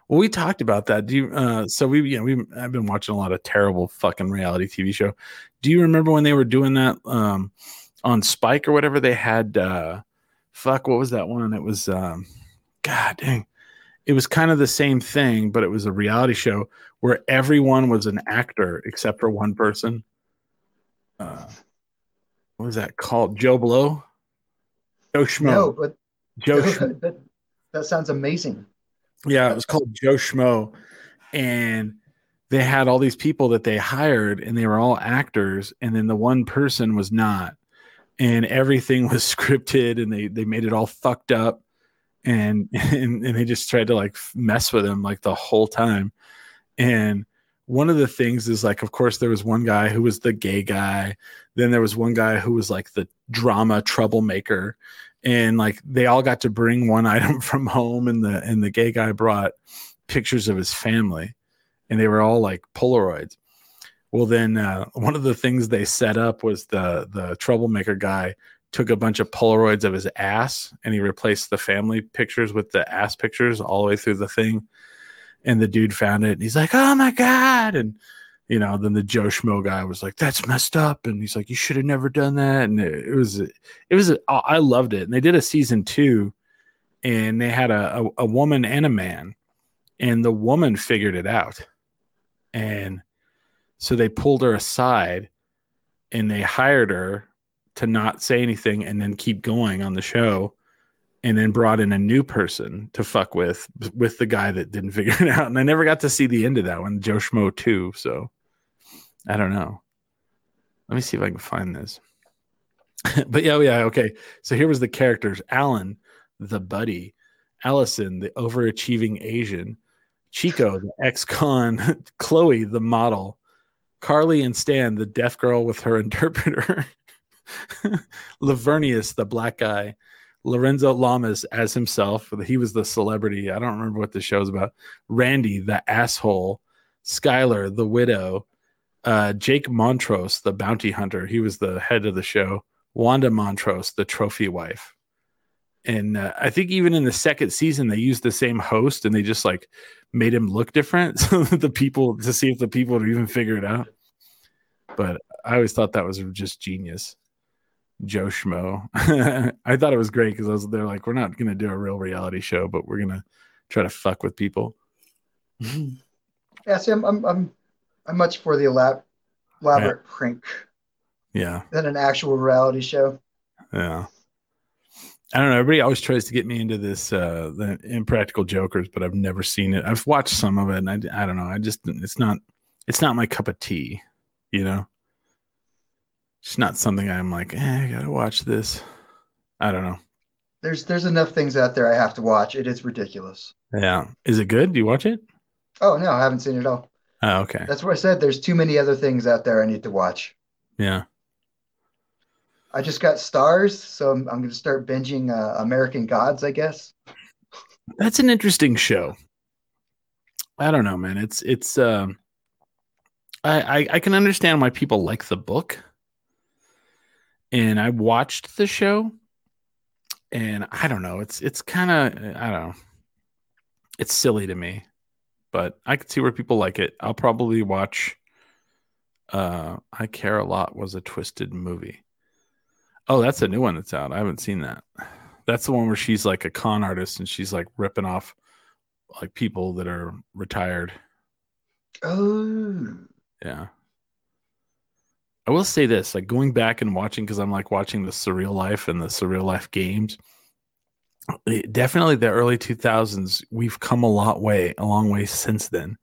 Well, we talked about that. Do you? Uh, so we, you know, we I've been watching a lot of terrible fucking reality TV show. Do you remember when they were doing that um, on Spike or whatever? They had uh, fuck. What was that one? It was um, God dang. It was kind of the same thing, but it was a reality show where everyone was an actor except for one person. Uh, what was that called? Joe Blow. Joe Schmo. no, but Joe Schmo. that, that sounds amazing. Yeah, it was called Joe Schmo, and they had all these people that they hired, and they were all actors, and then the one person was not, and everything was scripted, and they they made it all fucked up, and and, and they just tried to like mess with him like the whole time, and one of the things is like, of course, there was one guy who was the gay guy, then there was one guy who was like the drama troublemaker, and like they all got to bring one item from home and the and the gay guy brought pictures of his family. And they were all like polaroids well then uh, one of the things they set up was the the troublemaker guy took a bunch of polaroids of his ass and he replaced the family pictures with the ass pictures all the way through the thing and the dude found it and he's like oh my god and you know, then the Joe Schmo guy was like, "That's messed up," and he's like, "You should have never done that." And it, it was, it was, I loved it. And they did a season two, and they had a, a a woman and a man, and the woman figured it out, and so they pulled her aside, and they hired her to not say anything and then keep going on the show. And then brought in a new person to fuck with with the guy that didn't figure it out, and I never got to see the end of that one, Joe Schmo too. So I don't know. Let me see if I can find this. but yeah, yeah, okay. So here was the characters: Alan, the buddy, Allison, the overachieving Asian, Chico, the ex-con, Chloe, the model, Carly and Stan, the deaf girl with her interpreter, Lavernius, the black guy, Lorenzo Lamas as himself. He was the celebrity. I don't remember what the show show's about. Randy, the asshole, Skylar, the widow, uh, Jake Montrose, the bounty hunter. He was the head of the show. Wanda Montrose, the trophy wife. and uh, I think even in the second season they used the same host and they just like made him look different so that the people to see if the people would even figure it out. But I always thought that was just genius. Joe Schmo. I thought it was great because I was they're like, we're not gonna do a real reality show, but we're gonna try to fuck with people. Yeah, see, I'm I'm I'm, I'm much for the elab- elaborate prank Yeah, than an actual reality show. yeah. I don't know. Everybody always tries to get me into this uh the impractical jokers, but I've never seen it. I've watched some of it and I, I don't know. I just it's not it's not my cup of tea, you know. It's not something I'm like, eh, I gotta watch this. I don't know. There's there's enough things out there I have to watch. It is ridiculous. Yeah. Is it good? Do you watch it? Oh no, I haven't seen it at all. Oh, okay. That's what I said. There's too many other things out there I need to watch. Yeah. I just got stars, so I'm, I'm going to start binging uh, American Gods, I guess. That's an interesting show. I don't know, man. It's it's um I, I I can understand why people like the book. And I watched the show and I don't know, it's it's kind of I don't know. It's silly to me. But I could see where people like it. I'll probably watch uh I Care a Lot was a twisted movie. Oh, that's a new one that's out. I haven't seen that. That's the one where she's like a con artist and she's like ripping off like people that are retired. Oh, Yeah. I will say this, like going back and watching because I'm like watching the surreal life and the surreal life games. It- definitely the early 2000s, we've come a lot way, a long way since then.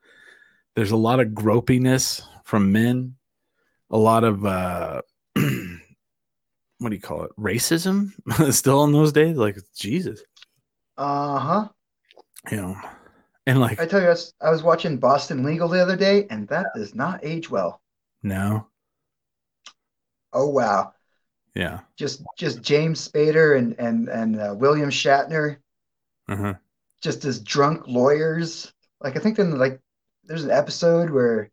There's a lot of gropiness from men, a lot of uh what do you call it? Racism still in those days? Like Jesus. uh huh. You know. And like I tell you, I was, I was watching Boston Legal the other day, and that does not age well. no. Oh wow, Yeah. just just James Spader and and and uh, William Shatner, Uh-huh. just as drunk lawyers. Like I think then like there's an episode where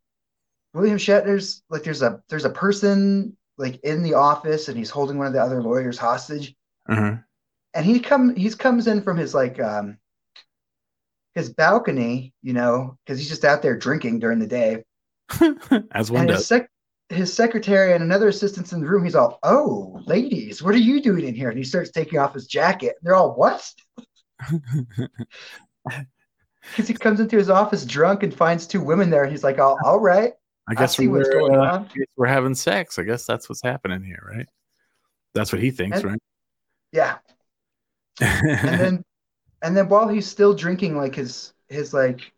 William Shatner's like there's a there's a person like in the office and he's holding one of the other lawyers hostage. Uh-huh. and he come he's comes in from his like um his balcony you know because he's just out there drinking during the day. As one and does. his sec his secretary and another assistant's in the room he's all oh ladies what are you doing in here? And he starts taking off his jacket. They're all what? Because he comes into his office drunk and finds two women there. And he's like oh, all right I guess see we're, going uh. We're having sex. I guess that's what's happening here, right? That's what he thinks, And- right? yeah and then and then while he's still drinking like his his like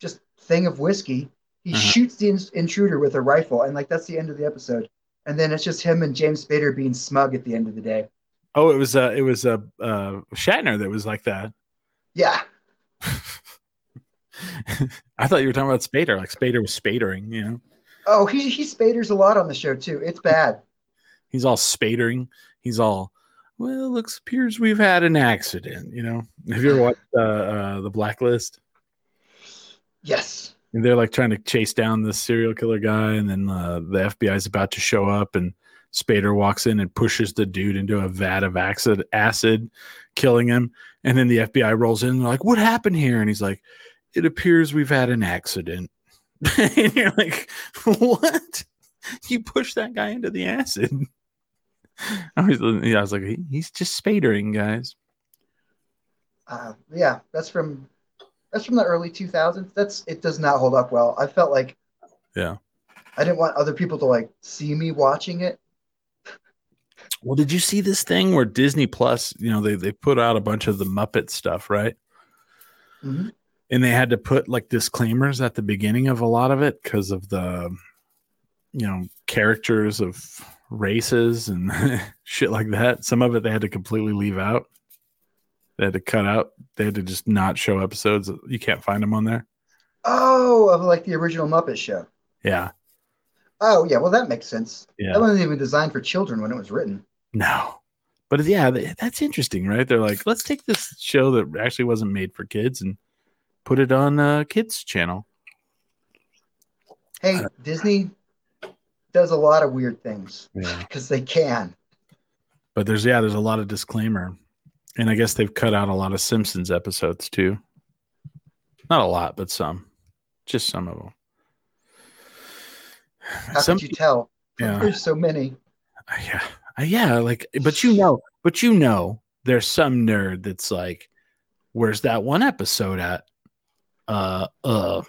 just thing of whiskey he Uh-huh. shoots the in- intruder with a rifle and like that's the end of the episode and then it's just him and james spader being smug at the end of the day oh, it was uh it was uh, uh Shatner that was like that. yeah I thought you were talking about Spader, like Spader was spadering, you know. oh he he spaders a lot on the show too it's bad He's all spadering. He's all well, looks appears we've had an accident, you know. Have you ever watched uh, uh the blacklist? yes And they're like trying to chase down this serial killer guy, and then uh, the FBI is about to show up, and Spader walks in and pushes the dude into a vat of acid, acid, killing him. And then the FBI rolls in, and they're like, "What happened here?" And he's like, "It appears we've had an accident." and you're like, "What? You pushed that guy into the acid?" I was, I was like, he, "He's just spadering, guys." uh, yeah that's from that's from the early 2000s that's it does not hold up well i felt like Yeah. i didn't want other people to like see me watching it Well, did you see this thing where Disney Plus, you know, they they put out a bunch of the Muppet stuff, right? Mhm. And they had to put like disclaimers at the beginning of a lot of it because of the, you know, characters of races and shit like that. Some of it they had to completely leave out. They had to cut out. They had to just not show episodes. You can't find them on there. oh of like the original muppet show Yeah. oh yeah well that makes sense Yeah. that wasn't even designed for children when it was written No. But yeah, that's interesting, right? They're like, let's take this show that actually wasn't made for kids and put it on uh, kids channel. Hey, Disney does a lot of weird things Yeah. because they can. But there's yeah, there's a lot of disclaimer. And I guess they've cut out a lot of Simpsons episodes too. Not a lot, but some. Just some of them. How Some could you tell? Yeah. There's so many. yeah Uh, yeah like but you know but you know there's some nerd that's like where's that one episode at uh uh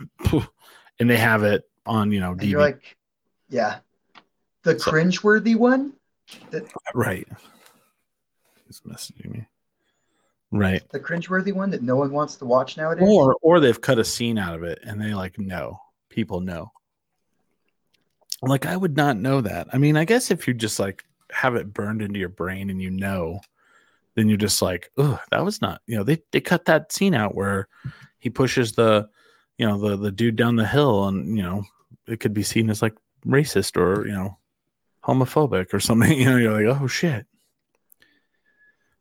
and they have it on you know And DVD. you're like, yeah. The cringeworthy one? right he's messaging me right The cringeworthy one that no one wants to watch nowadays? or or they've cut a scene out of it and they like know people know like i would not know that i mean i guess if you just like have it burned into your brain and you know then you're just like oh that was not you know they, they cut that scene out where he pushes the you know the the dude down the hill and you know it could be seen as like racist or you know homophobic or something you know you're like oh shit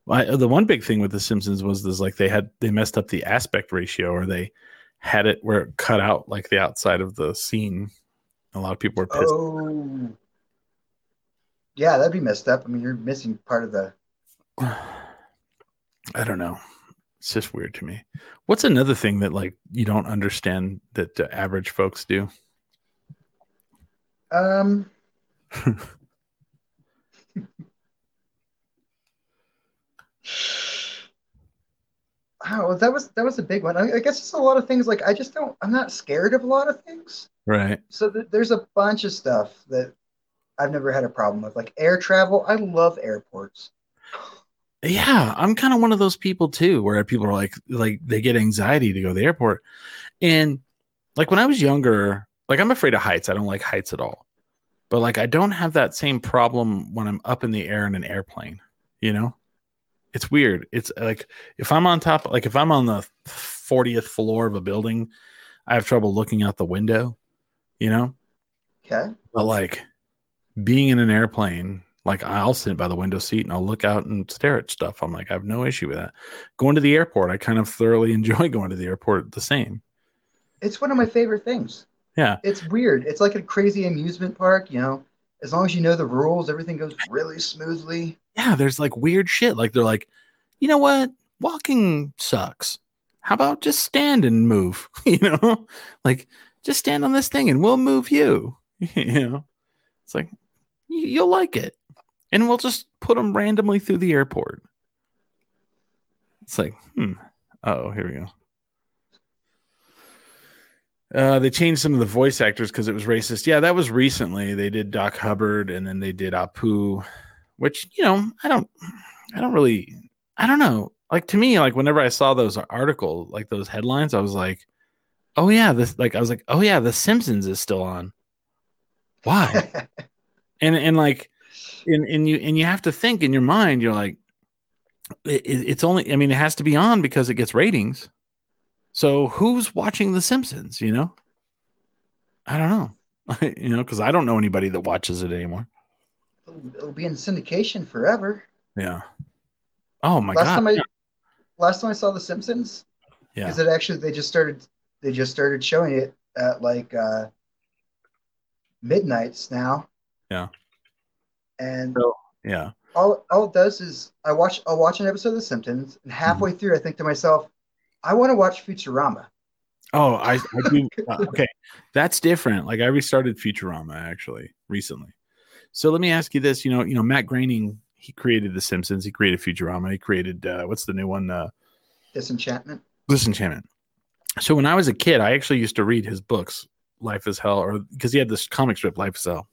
I, the one big thing with the Simpsons was this like they had they messed up the aspect ratio or they had it where it cut out like the outside of the scene. A lot of people were pissed. Oh. Yeah, that'd be messed up. I mean, you're missing part of the. I don't know. It's just weird to me. What's another thing that like you don't understand that the average folks do? Um. Oh, that was that was a big one. I, I guess it's a lot of things. Like I just don't. I'm not scared of a lot of things. Right. So th- there's a bunch of stuff that I've never had a problem with, like air travel. I love airports. Yeah, I'm kind of one of those people too, where people are like, like they get anxiety to go to the airport, and like when I was younger, like I'm afraid of heights. I don't like heights at all, but like I don't have that same problem when I'm up in the air in an airplane. You know, it's weird. It's like if I'm on top, like if I'm on the 40th floor of a building, I have trouble looking out the window. You know, Okay. but like being in an airplane, like I'll sit by the window seat and I'll look out and stare at stuff. I'm like, I have no issue with that. Going to the airport, I kind of thoroughly enjoy going to the airport the same. It's one of my favorite things. Yeah. It's weird. It's like a crazy amusement park. You know, as long as you know the rules, everything goes really smoothly. Yeah. There's like weird shit. Like they're like, you know what? Walking sucks. How about just stand and move? you know, like just stand on this thing and we'll move you. you know, it's like you- you'll like it. And we'll just put them randomly through the airport. It's like, hmm. Oh, here we go. Uh, they changed some of the voice actors because it was racist. Yeah, that was recently. They did Doc Hubbard and then they did Apu, which you know I don't, I don't really, I don't know. Like to me, like whenever I saw those articles, like those headlines, I was like, oh yeah, this. Like I was like, oh yeah, The Simpsons is still on. Why? and and like and and you and you have to think in your mind you're like it, it- it's only i mean it has to be on because it gets ratings. So who's watching the simpsons you know? I don't know. You know because i don't know anybody that watches it anymore. It'll, it'll be in syndication forever. yeah. Oh my last god. time I last time I saw The Simpsons, yeah. is it actually they just started they just started showing it at like uh midnights now. Yeah. And So- yeah all all it does is I watch I'll watch an episode of The Simpsons and halfway Mm-hmm. through I think to myself, I want to watch Futurama. oh i, I do uh, okay that's different like i restarted futurama actually recently so let me ask you this you know you know matt groening he created the simpsons he created futurama he created uh what's the new one uh Disenchantment. Disenchantment. So when I was a kid, I actually used to read his books, Life is Hell, or because he had this comic strip, Life is Hell,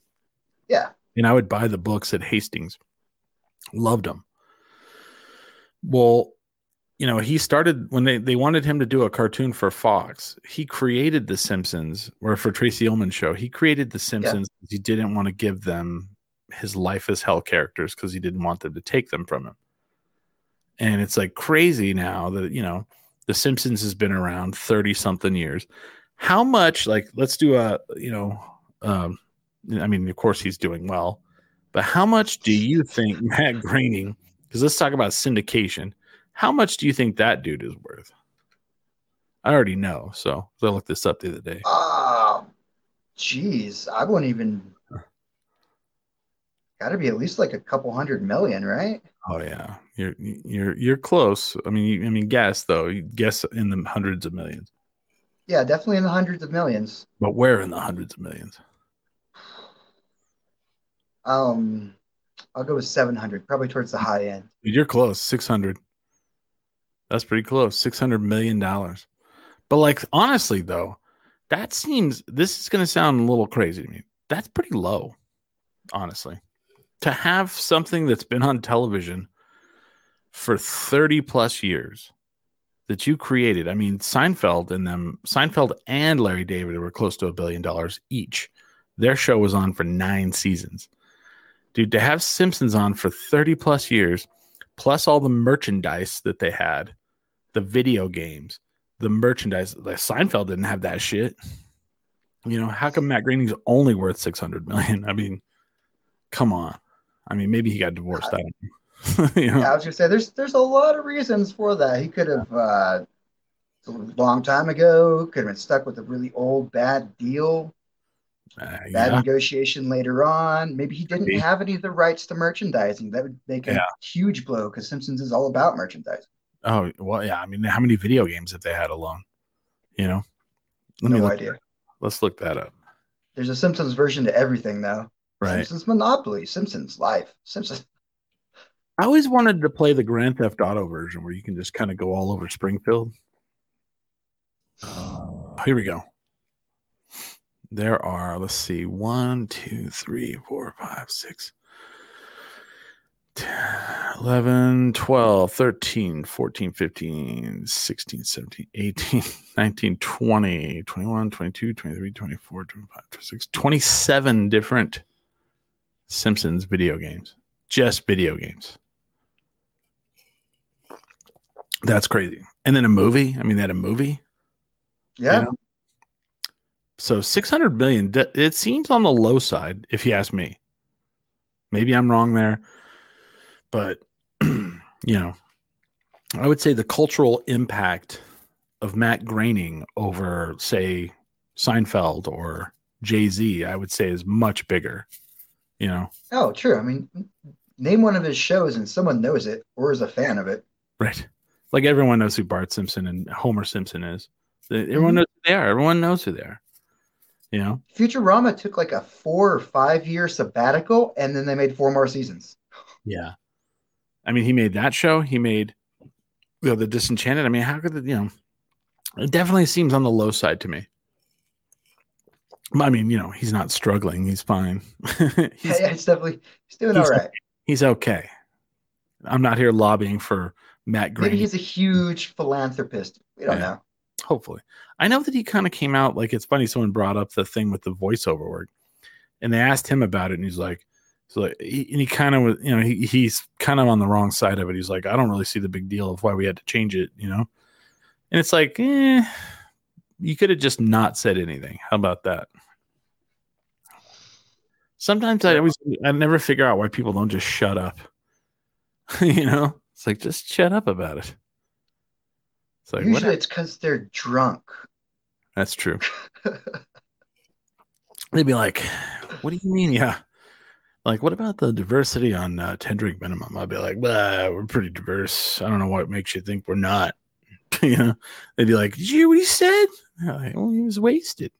Yeah. And I would buy the books at Hastings. Loved them. Well, you know, he started when they, they wanted him to do a cartoon for Fox. He created The Simpsons, or for Tracey Ullman show. He created The Simpsons. because He didn't want to give them his Life as Hell characters because he didn't want them to take them from him. And it's like crazy now that you know the Simpsons has been around 30 something years. How much, like, let's do a, you know, um, I mean, of course he's doing well, but how much do you think Matt Groening, because let's talk about syndication, how much do you think that dude is worth? I already know. So I looked this up the other day. Um, oh, jeez, I wouldn't even. Got to be at least like a couple hundred million, right? Oh, yeah. You're you're you're close. I mean, you, I mean, guess though. You guess in the hundreds of millions, Yeah, definitely in the hundreds of millions. but where in the hundreds of millions? Um, I'll go with 700, probably towards the high end. You're close. Six hundred. That's pretty close. Six hundred million dollars. But like honestly though, that seems this is gonna sound a little crazy to me. That's pretty low, honestly. To have something that's been on television for 30 plus years that you created. I mean, Seinfeld and them, Seinfeld and Larry David were close to a billion dollars each. Their show was on for nine seasons. Dude, to have Simpsons on for 30 plus years, plus all the merchandise that they had, the video games, the merchandise, like Seinfeld didn't have that shit. You know, how come Matt Groening's only worth 600 million? I mean, come on. I mean, maybe he got divorced. I you know? Yeah, I was gonna say there's there's a lot of reasons for that. He could have uh, a long time ago could have been stuck with a really old bad deal, Uh, bad yeah. negotiation later on. Maybe he didn't Maybe. have any of the rights to merchandising. That would make a Yeah. huge blow because Simpsons is all about merchandising. Oh, well, yeah. I mean, how many video games have they had alone? You know? Let No idea. Let's look that up. There's a Simpsons version to everything though. Right. Simpsons Monopoly, Simpsons Life, Simpsons. I always wanted to play the Grand Theft Auto version where you can just kind of go all over Springfield. Here we go. There are, let's see, 1, 2, 3, 4, 5, 6, 10, 11, 12, 13, 14, 15, 16, 17, 18, 19, 20, 21, 22, 23, 24, 25, 26, 27 different Simpsons video games. Just video games. That's crazy. And then a movie. I mean, they had a movie. Yeah, know? So 600 million, it seems on the low side, if you ask me. Maybe I'm wrong there. But, you know, I would say the cultural impact of Matt Groening over, say, Seinfeld or Jay Z, I would say is much bigger. You know, Oh, true. I mean, name one of his shows and someone knows it or is a fan of it. right? Like everyone knows who Bart Simpson and Homer Simpson is. Everyone Mhm. knows who they are. Everyone knows who they are. You know, Futurama took like a four or five year sabbatical and then they made four more seasons. Yeah. I mean, he made that show. He made you know, the Disenchanted. I mean, how could the, you know? It definitely seems on the low side to me. I mean, you know, he's not struggling. He's fine. he's, yeah, it's definitely he's doing he's- all right. he's okay. I'm not here lobbying for Matt Maybe Groening. he's a huge philanthropist. We don't Yeah. know. Hopefully, I know that he kind of came out like it's funny. Someone brought up the thing with the voiceover work, and they asked him about it, and he's like, "So, like, he, and he kind of was, you know, he, he's kind of on the wrong side of it. He's like, I don't really see the big deal of why we had to change it, you know." And it's like, eh, you could have just not said anything. How about that? Sometimes I always, I never figure out why people don't just shut up. you know, it's like just shut up about it. It's like Usually what? it's because they're drunk. That's true. They'd be like, "What do you mean?" Yeah, like what about the diversity on uh, ten drink minimum? I'd be like, "Well, we're pretty diverse. I don't know what makes you think we're not." you know, they'd be like, "Did you hear what he said?" Like, well, he was wasted.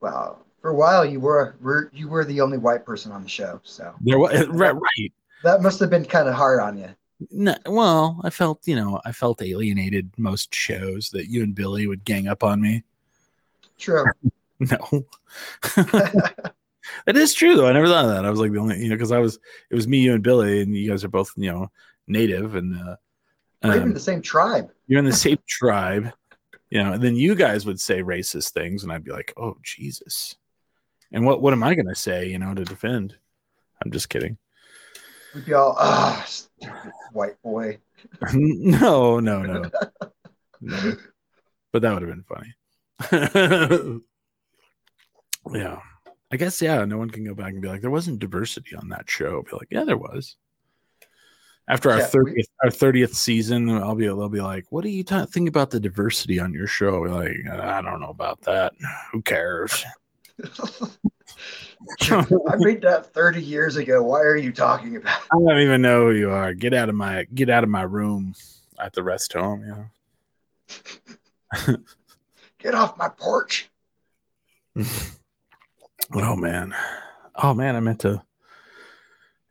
Well, for a while you were, were you were the only white person on the show, so There was right, right. that must have been kind of hard on you. No, well, I felt, you know, I felt alienated most shows that you and Billy would gang up on me. True. No. That is true though. I never thought of that. I was like the only, you know, because I was, it was me, you, and Billy, and you guys are both, you know, native, and uh, even um, the same tribe. you're in the same tribe, you know. And then you guys would say racist things, and I'd be like, "Oh Jesus!" And what what am I gonna say, you know, to defend? I'm just kidding. We'd be all, ah, white boy. no, no, no, no. But that would have been funny. yeah. I guess yeah, no one can go back and be like, there wasn't diversity on that show. Be like, yeah, there was. After our Yeah, thirtieth our thirtieth season, I'll be they'll be like, what do you ta- think about the diversity on your show? We're like, I don't know about that. Who cares? I made that 30 years ago. Why are you talking about? I don't even know who you are. Get out of my get out of my room at the rest home. You know. Get off my porch. Oh man. Oh man, I meant to.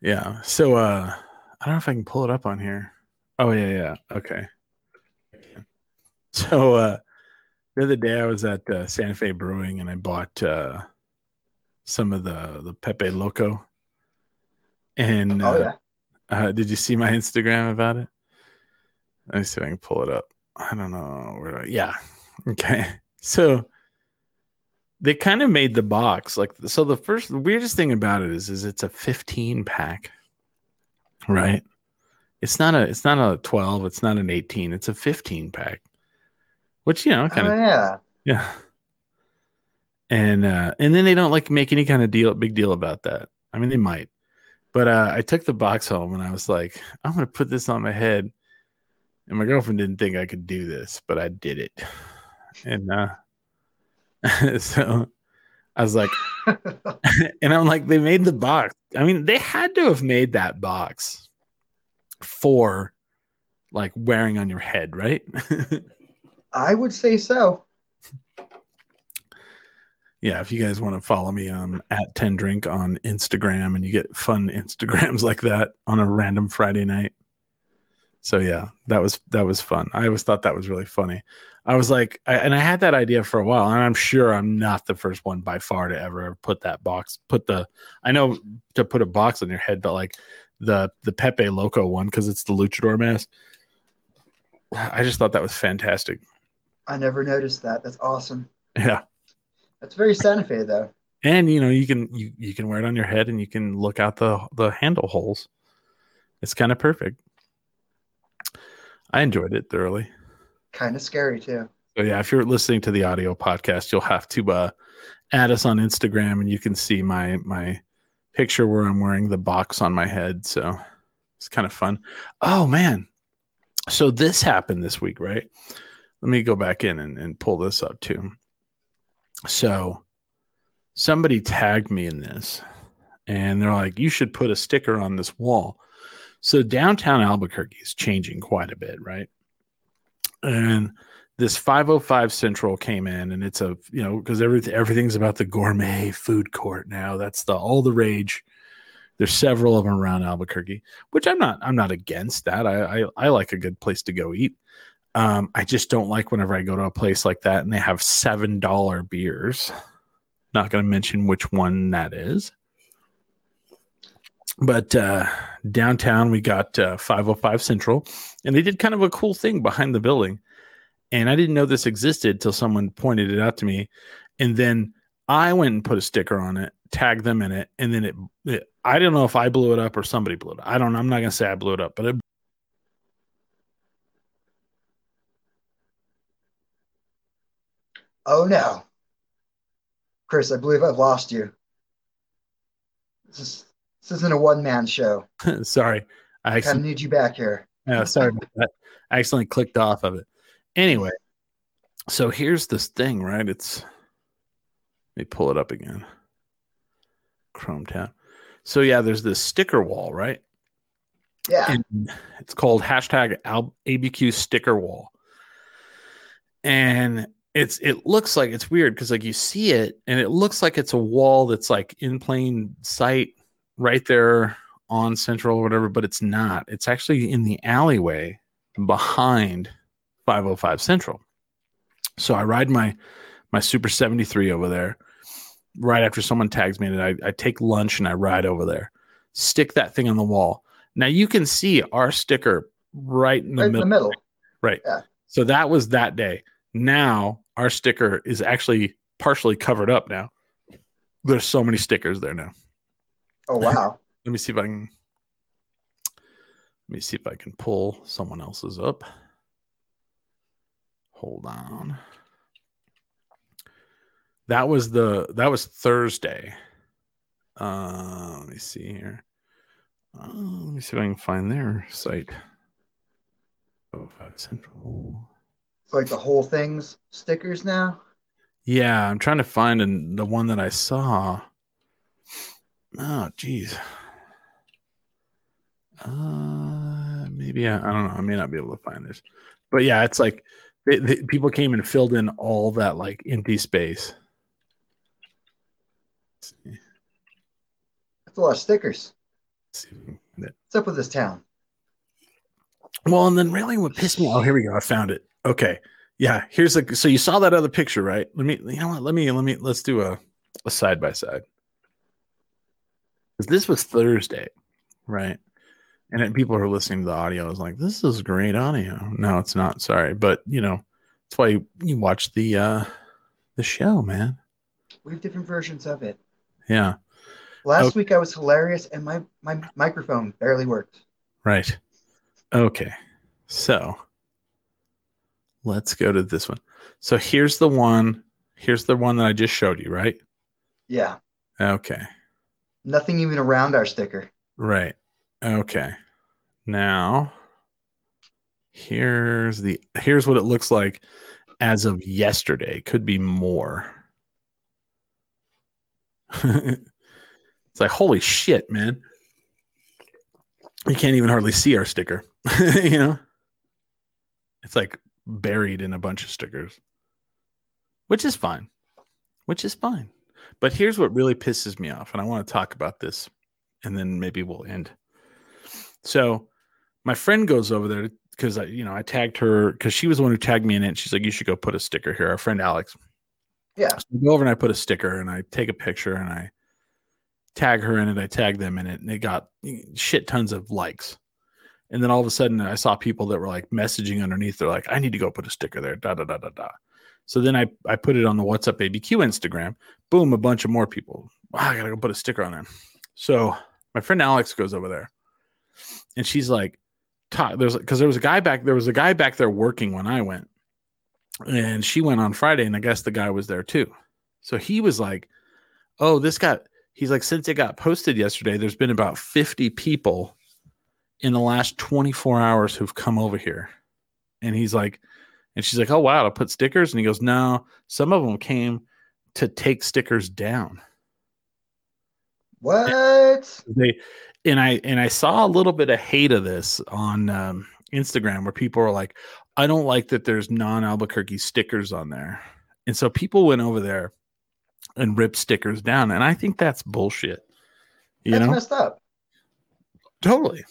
Yeah. So uh I don't know if I can pull it up on here. Oh yeah, yeah. Okay. So uh the other day I was at uh, Santa Fe Brewing and I bought uh some of the the Pepe Loco. And uh, Oh yeah. uh, did you see my Instagram about it? Let me see if I can pull it up. I don't know where. Yeah. Okay. So they kind of made the box like so. The first the weirdest thing about it is is it's a 15 pack, right? It's not a it's not a 12. It's not an 18. It's a 15 pack, which you know kind oh of yeah. yeah. And uh and then they don't like make any kind of deal big deal about that. I mean they might. But uh I took the box home and I was like, I'm gonna put this on my head. And my girlfriend didn't think I could do this, but I did it. And uh so I was like and I'm like, they made the box. I mean, they had to have made that box for like wearing on your head, right? I would say so. Yeah, if you guys want to follow me um at 10 drink on Instagram and you get fun Instagrams like that on a random Friday night. So yeah, that was that was fun. I always thought that was really funny. I was like, I, and I had that idea for a while, and I'm sure I'm not the first one by far to ever put that box, put the, I know to put a box on your head, but like the the Pepe Loco one because it's the luchador mask. I just thought that was fantastic. I never noticed that. That's awesome. Yeah. That's very Santa Fe though. and you know you can you, you can wear it on your head and you can look out the the handle holes. It's kind of perfect. I enjoyed it thoroughly. Kind of scary too. so yeah if you're listening to the audio podcast you'll have to uh add us on instagram and you can see my my picture where i'm wearing the box on my head. So it's kind of fun. Oh man. So this happened this week right? Let me go back in and, and pull this up too so somebody tagged me in this and they're like you should put a sticker on this wall. So downtown albuquerque is changing quite a bit right? And this 505 central came in and it's a you know because everything everything's about the gourmet food court now. That's the all the rage. There's several of them around albuquerque which i'm not i'm not against that. I i, I like a good place to go eat um, I just don't like whenever I go to a place like that and they have seven dollar beers. Not going to mention which one that is. But uh, downtown, we got uh, 505 Central, and they did kind of a cool thing behind the building. And I didn't know this existed till someone pointed it out to me. And then I went and put a sticker on it, tagged them in it, and then it, it I don't know if I blew it up or somebody blew it up. I don't know. I'm not going to say I blew it up, but it Oh no. Chris, I believe I've lost you. This is this isn't a one man show. sorry. I I kind of need you back here. Yeah, sorry about that. I accidentally clicked off of it. Anyway, so here's this thing, right? It's let me pull it up again. Chrome tab. So yeah, there's this sticker wall, right? Yeah. And it's called hashtag ABQ sticker wall. And it's it looks like it's weird because like you see it and it looks like it's a wall that's like in plain sight right there on central or whatever, but it's not. It's actually in the alleyway behind 505 Central. So I ride my my Super 73 over there right after someone tags me and I, I take lunch and I ride over there. Stick that thing on the wall. Now you can see our sticker right in the right in middle. the middle. Right. Yeah. So that was that day. Now our sticker is actually partially covered up now. There's so many stickers there now. Oh wow. Let me see if I can let me see if I can pull someone else's up. Hold on. That was the that was Thursday. Uh let me see here. Uh, let me see if I can find their site. Oh, five Central. Like the whole thing's stickers now. Yeah, I'm trying to find an, the one that I saw. Oh, geez. Uh, maybe I, I don't know. I may not be able to find this, but yeah, it's like they, they, people came and filled in all that like empty space. That's a lot of stickers. see if we can find it. What's up with this town? Well, and then really what pissed me. Oh, here we go. I found it. Okay, yeah. Here's the. So you saw that other picture, right? Let me. You know what? Let me. Let me. Let's do a a side by side. Because this was Thursday, right? And then people who are listening to the audio. I was like, "This is great audio." No, it's not. Sorry, but you know, that's why you, you watch the uh the show, man. We have different versions of it. Yeah, Last Okay. week I was hilarious and my, my microphone barely worked. right. Okay, so let's go to this one. So here's the one. Here's the one that I just showed you, right? Yeah. Okay. Nothing even around our sticker. Right. Okay. Now here's the here's what it looks like as of yesterday. Could be more. it's like holy shit, man. You can't even hardly see our sticker. you know? It's like buried in a bunch of stickers. Which is fine. Which is fine. But here's what really pisses me off, and I want to talk about this and then maybe we'll end. So my friend goes over there because I, you know, I tagged her because she was the one who tagged me in it. She's like, "You should go put a sticker here." Our friend Alex. Yeah. So I go over and I put a sticker and I take a picture and I tag her in it. I tag them in it, and it got shit tons of likes. And then all of a sudden, I saw people that were like messaging underneath. They're like, "I need to go put a sticker there." Da da da da da. So then I I put it on the What's Up ABQ Instagram. Boom, a bunch of more people. Wow, I gotta go put a sticker on there. So my friend Alex goes over there, and she's like, "Ta- "There's because there was a guy back there was a guy back there working when I went, and she went on Friday, and I guess the guy was there too. So he was like, "Oh, this got." He's like, since it got posted yesterday, there's been about 50 people in the last 24 hours who've come over here, and he's like, and she's like, "Oh wow, to put stickers," and he goes, "No, some of them came to take stickers down." What? they and i and i saw a little bit of hate of this on um, instagram where people are like i don't like that there's non-albuquerque stickers on there. And so people went over there and ripped stickers down. And i think that's bullshit. You That's know? messed up. totally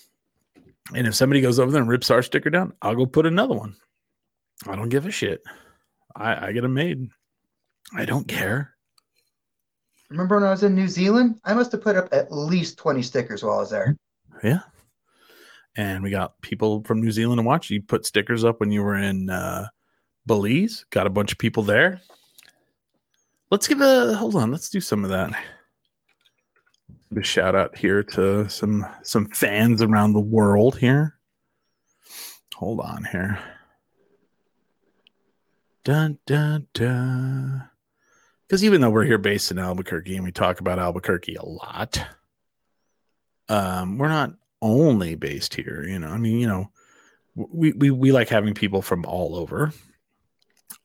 and if somebody goes over there and rips our sticker down i'll go put another one i don't give a shit i i get them made i don't care Remember when I was in New Zealand? I must have put up at least 20 stickers while I was there. Yeah. And we got people from New Zealand to watch. You put stickers up when you were in uh, Belize. Got a bunch of people there. Let's give a hold on. Let's do some of that. A shout out here to some some fans around the world here. Hold on here. Dun dun dun. Because even though we're here based in Albuquerque and we talk about Albuquerque a lot, um, we're not only based here. You know, I mean, you know, we we we like having people from all over.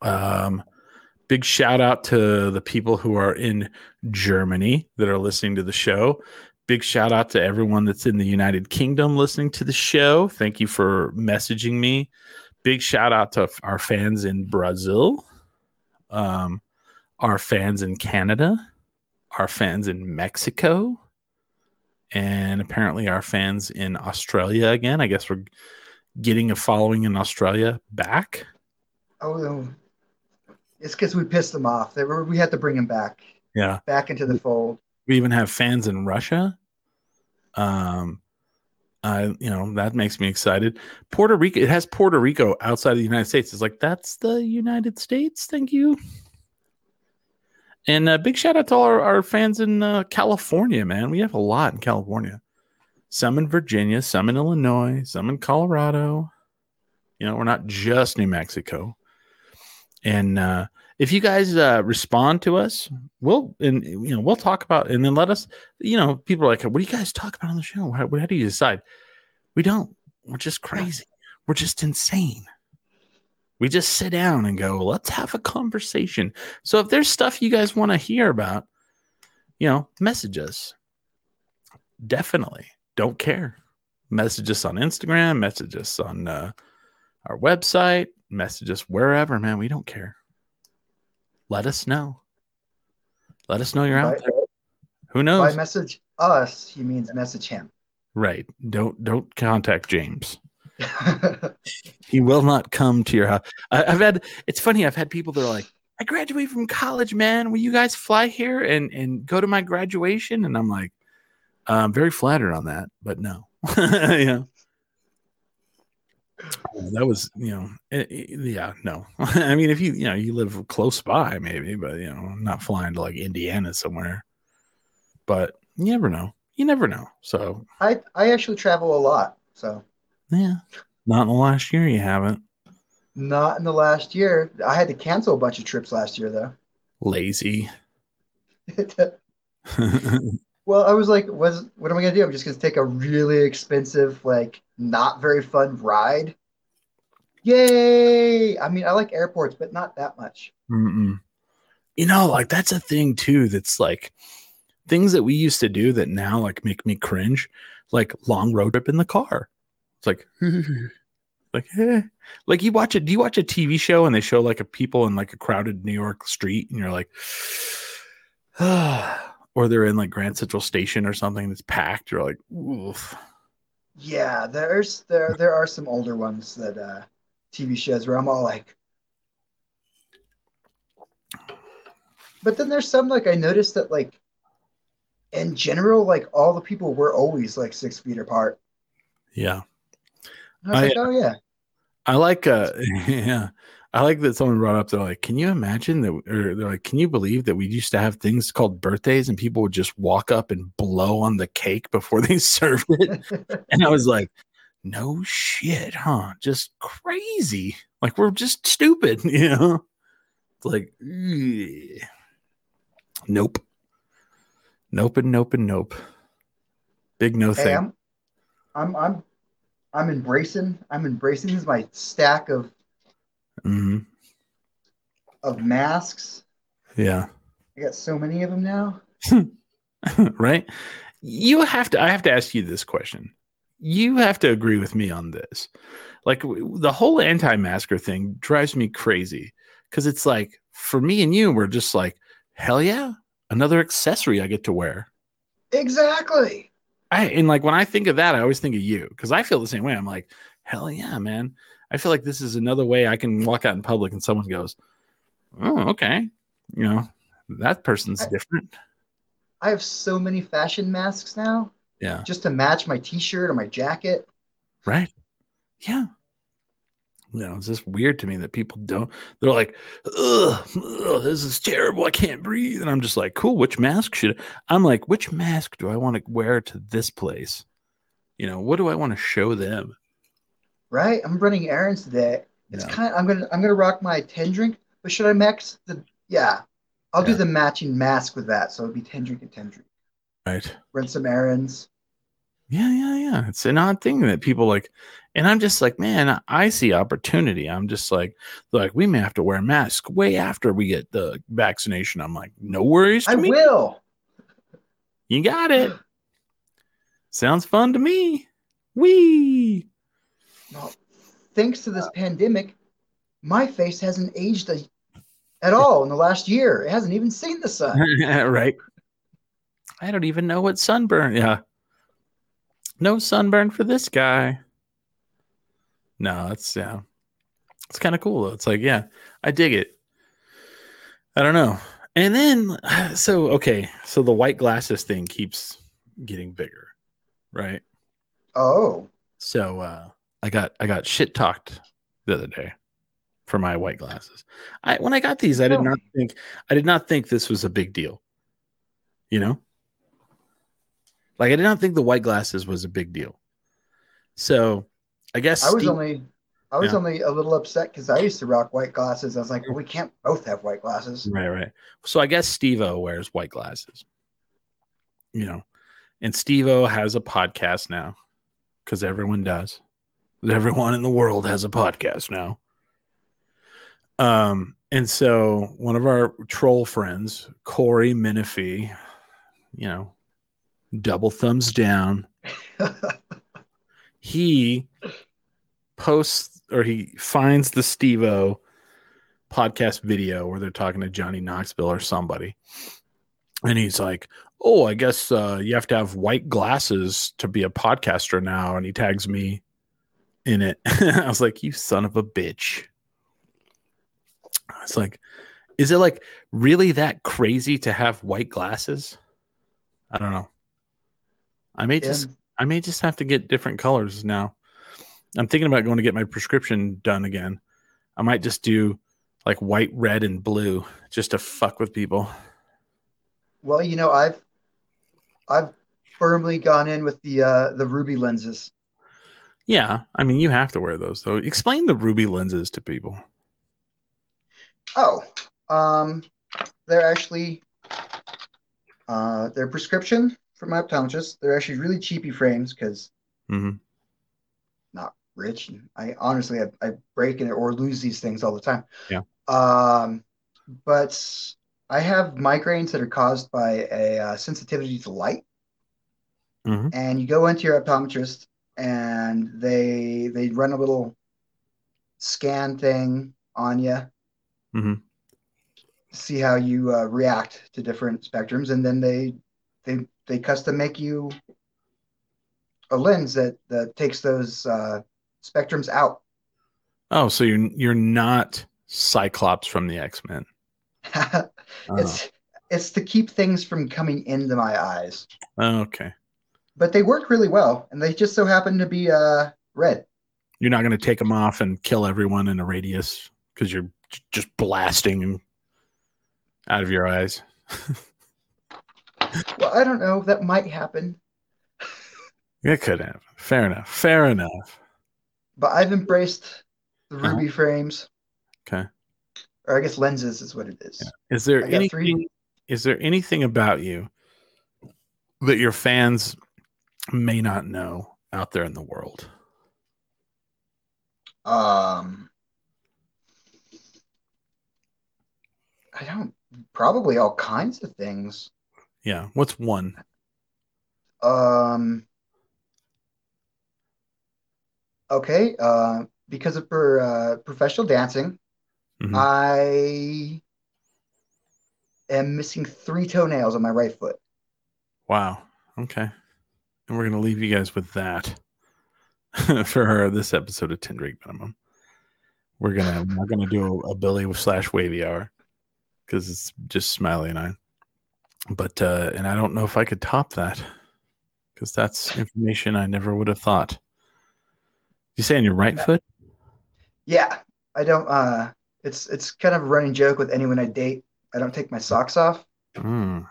Um, big shout out to the people who are in Germany that are listening to the show. Big shout out to everyone that's in the United Kingdom listening to the show. Thank you for messaging me. Big shout out to our fans in Brazil, um, our fans in Canada, our fans in Mexico, and apparently our fans in Australia again. I guess we're getting a following in Australia back. Oh. It's because we pissed them off. They were, we had to bring them back, Yeah. back into the fold. We even have fans in Russia. Um, I, you know, that makes me excited. Puerto Rico, it has Puerto Rico outside of the United States. It's like, that's the United States. Thank you. And uh, big shout out to all our, our fans in uh, California, man. We have a lot in California. Some in Virginia, some in Illinois, some in Colorado. You know, we're not just New Mexico. And uh, if you guys uh, respond to us, we'll and you know we'll talk about and then let us. You know, people are like, "What do you guys talk about on the show? How, how do you decide?" We don't. We're just crazy. We're just insane. We just sit down and go, "Let's have a conversation." So if there's stuff you guys want to hear about, you know, message us. definitely don't care. Message us on Instagram, message us on uh, our website, message us wherever, man. We don't care. Let us know. Let us know you're out there. Who by knows? message us, he means message him. right. Don't don't contact James. He will not come to your house. I, I've had. It's funny. I've had people that are like, "I graduated from college, man. Will you guys fly here and and go to my graduation?" And I'm like, I'm very flattered on that, but no. yeah. That was, you know, eh, eh, yeah, no. I mean, if you, you know, you live close by, maybe, but you know, I'm not flying to like Indiana somewhere. But you never know. You never know. So I I actually travel a lot, so yeah, not in the last year. You haven't. not in the last year. I had to cancel a bunch of trips last year though. Lazy. well, I was like, was what am I gonna do? I'm just gonna take a really expensive, like not very fun ride. Yay! I mean, I like airports, but not that much. Mm-mm. You know, like that's a thing too. That's like things that we used to do that now like make me cringe. Like long road trip in the car. It's like, like, eh. like you watch it. Do you watch a TV show and they show like a people in like a crowded New York street and you're like, or they're in like Grand Central Station or something that's packed. You're like, oof. Yeah, there's there there are some older ones that uh TV shows where I'm all like But then there's some like I noticed that like in general, like all the people were always like six feet apart. Yeah. I like, oh yeah. I like uh yeah. I like that someone brought up they're like, can you imagine that or they're like, can you believe that we used to have things called birthdays and people would just walk up and blow on the cake before they served it? and I was like, no shit, huh? Just crazy. Like we're just stupid, you know? It's like nope. Nope and nope and nope. Big no Hey, thing. I'm, I'm I'm I'm embracing I'm embracing this is my stack of hmm of masks. Yeah. I got so many of them now. right? You have to, I have to ask you this question. You have to agree with me on this. Like the whole anti masker thing drives me crazy because it's like for me and you, we're just like, hell yeah, another accessory I get to wear. Exactly. I, and like when I think of that, I always think of you because I feel the same way. I'm like, hell yeah, man. I feel like this is another way I can walk out in public and someone goes, oh, okay. You know, that person's I- different. I have so many fashion masks now Yeah. just to match my t-shirt or my jacket. Right. Yeah. You know, it's just weird to me that people don't. They're like, ugh, ugh, this is terrible. I can't breathe. And I'm just like, cool. Which mask should I? I'm like, which mask do I want to wear to this place? You know, what do I want to show them? Right? I'm running errands today. It's Yeah. kind of, I'm gonna I'm gonna rock my 10 drink, but should I mix the yeah. I'll do the matching mask with that. So it'd be 10 drink and 10 drink. Right. Run some errands. Yeah, yeah, yeah. It's an odd thing that people like, and I'm just like, man, I see opportunity. I'm just like, like we may have to wear a mask way after we get the vaccination. I'm like, no worries I me. will. You got it. Sounds fun to me. Wee. Well, thanks to this pandemic, my face hasn't aged a, at all in the last year. It hasn't even seen the sun. right. I don't even know what sunburn. Yeah. No sunburn for this guy. No, it's yeah. It's kind of cool though. It's like, yeah, I dig it. I don't know. And then so okay, so the white glasses thing keeps getting bigger, right? Oh, So uh I got I got shit talked the other day for my white glasses. I when I got these, I did Oh. not think I did not think this was a big deal. You know? Like I did not think the white glasses was a big deal. So I guess I was Steve- only I was Yeah. only a little upset because I used to rock white glasses. I was like, well, we can't both have white glasses. Right, right. So I guess Steve-O wears white glasses. You know, and Steve-O has a podcast now because everyone does. Everyone in the world has a podcast now. Um, and so one of our troll friends, Corey Menifee, you know, double thumbs down. he posts or he finds the Steve-O podcast video where they're talking to Johnny Knoxville or somebody. And he's like, Oh, I guess uh, you have to have white glasses to be a podcaster now. And he tags me in it. I was like, You son of a bitch. It's like, is it like really that crazy to have white glasses? I don't know. I may just I may just have to get different colors now. I'm thinking about going to get my prescription done again. I might just do like white, red, and blue just to fuck with people. Well, you know, I've I've firmly gone in with the uh, the ruby lenses. Yeah, I mean you have to wear those though. Explain the ruby lenses to people. Oh, um, they're actually uh, they're prescription from my optometrist. They're actually really cheapy frames because mm-hmm. not rich. I honestly I, I break it or lose these things all the time. Yeah. Um, but I have migraines that are caused by a uh, sensitivity to light. Mhm. And you go into your optometrist, and they they run a little scan thing on you, Mhm. see how you uh, react to different spectrums, and then they they they custom make you a lens that that takes those uh, spectrums out. Oh, so you're you're not Cyclops from the X Men. it's it's to keep things from coming into my eyes, Oh, okay. But they work really well, and they just so happen to be uh, red. You're not going to take them off and kill everyone in a radius because you're just blasting them out of your eyes. Well, I don't know. That might happen, It could happen. Fair enough. Fair enough. but I've embraced the Uh-huh. ruby frames, Okay. or I guess lenses is what it is. Is there anything? Is there anything about you that your fans may not know out there in the world? Um, I don't. Probably all kinds of things. Yeah. What's one? Um. Okay. Uh, because of her uh, professional dancing, Mhm. I am missing three toenails on my right foot. Wow. Okay. And we're gonna leave you guys with that for this episode of Ten Drink Minimum. We're gonna we're gonna do a, a Billy slash wavy hour because it's just Smiley and I. But uh and I don't know if I could top that because that's information I never would have thought. You say on your right foot? Yeah, I don't. Uh, it's it's kind of a running joke with anyone I date. I don't take my socks off, Mm.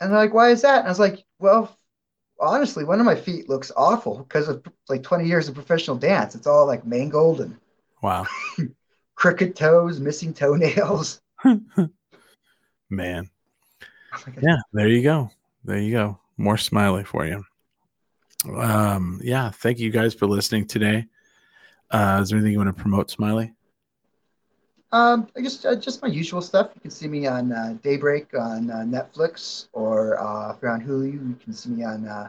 and they're like, "Why is that?" And I was like, "Well, honestly, one of my feet looks awful because of like 20 years of professional dance. It's all like mangled and Wow. crooked toes, missing toenails." Man. I'm Yeah, there you go. There you go. More smiley for you. Um, yeah, thank you guys for listening today. Uh, is there anything you want to promote, Smiley? Um, I guess uh, just my usual stuff. You can see me on uh, Daybreak on uh, Netflix, or uh, if you're on Hulu, you can see me on uh,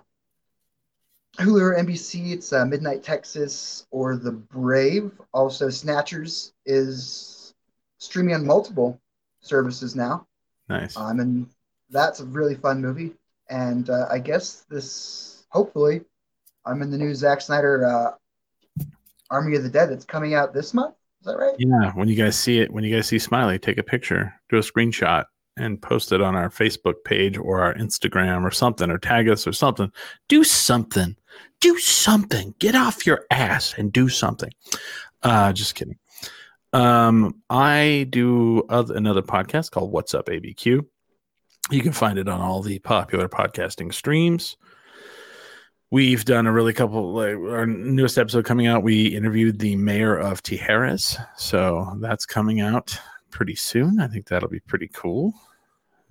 Hulu or NBC. It's uh, Midnight Texas or The Brave. Also, Snatchers is streaming on multiple services now. Nice. Um, and that's a really fun movie. And uh, I guess this, hopefully, I'm in the new Zack Snyder uh, Army of the Dead that's coming out this month. Is that right? Yeah, when you guys see it, when you guys see Smiley, take a picture, do a screenshot, and post it on our Facebook page or our Instagram or something, or tag us or something. Do something. Do something. Get off your ass and do something. Uh, just kidding. Um, I do other, another podcast called What's Up ABQ. You can find it on all the popular podcasting streams. We've done a really couple, like our newest episode coming out. We interviewed the mayor of Tijeras. So that's coming out pretty soon. I think that'll be pretty cool.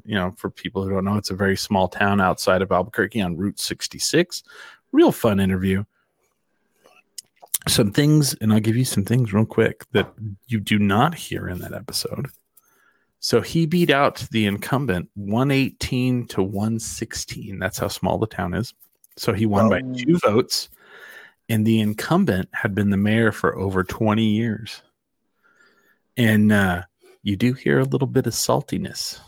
You know, for people who don't know, it's a very small town outside of Albuquerque on Route 66. Real fun interview. Some things, and I'll give you some things real quick that you do not hear in that episode. So he beat out the incumbent 118 to 116. That's how small the town is. So he won by two votes, and the incumbent had been the mayor for over 20 years. And uh, you do hear a little bit of saltiness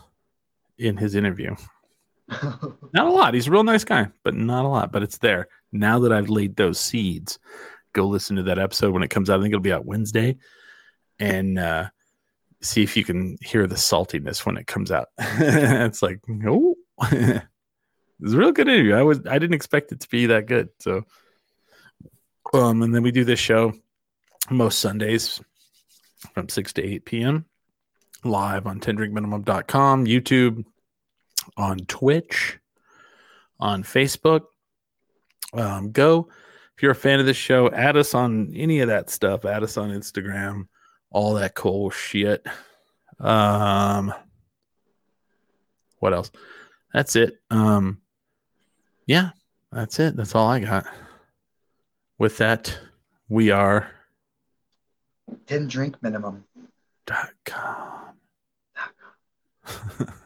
in his interview. Not a lot. He's a real nice guy, but not a lot. But it's there. Now that I've laid those seeds, go listen to that episode when it comes out. I think it'll be out Wednesday. And uh, see if you can hear the saltiness when it comes out. it's like, oh, it's a real good interview. I was I didn't expect it to be that good. So, um, and then we do this show most Sundays from six to eight p.m. live on tendrinkminimum.com, YouTube, on Twitch, on Facebook. Um, go if you're a fan of this show, add us on any of that stuff. Add us on Instagram, all that cool shit. Um, what else? That's it. Um, yeah, that's it. That's all I got. With that, we are Ten drink minimum. dot com.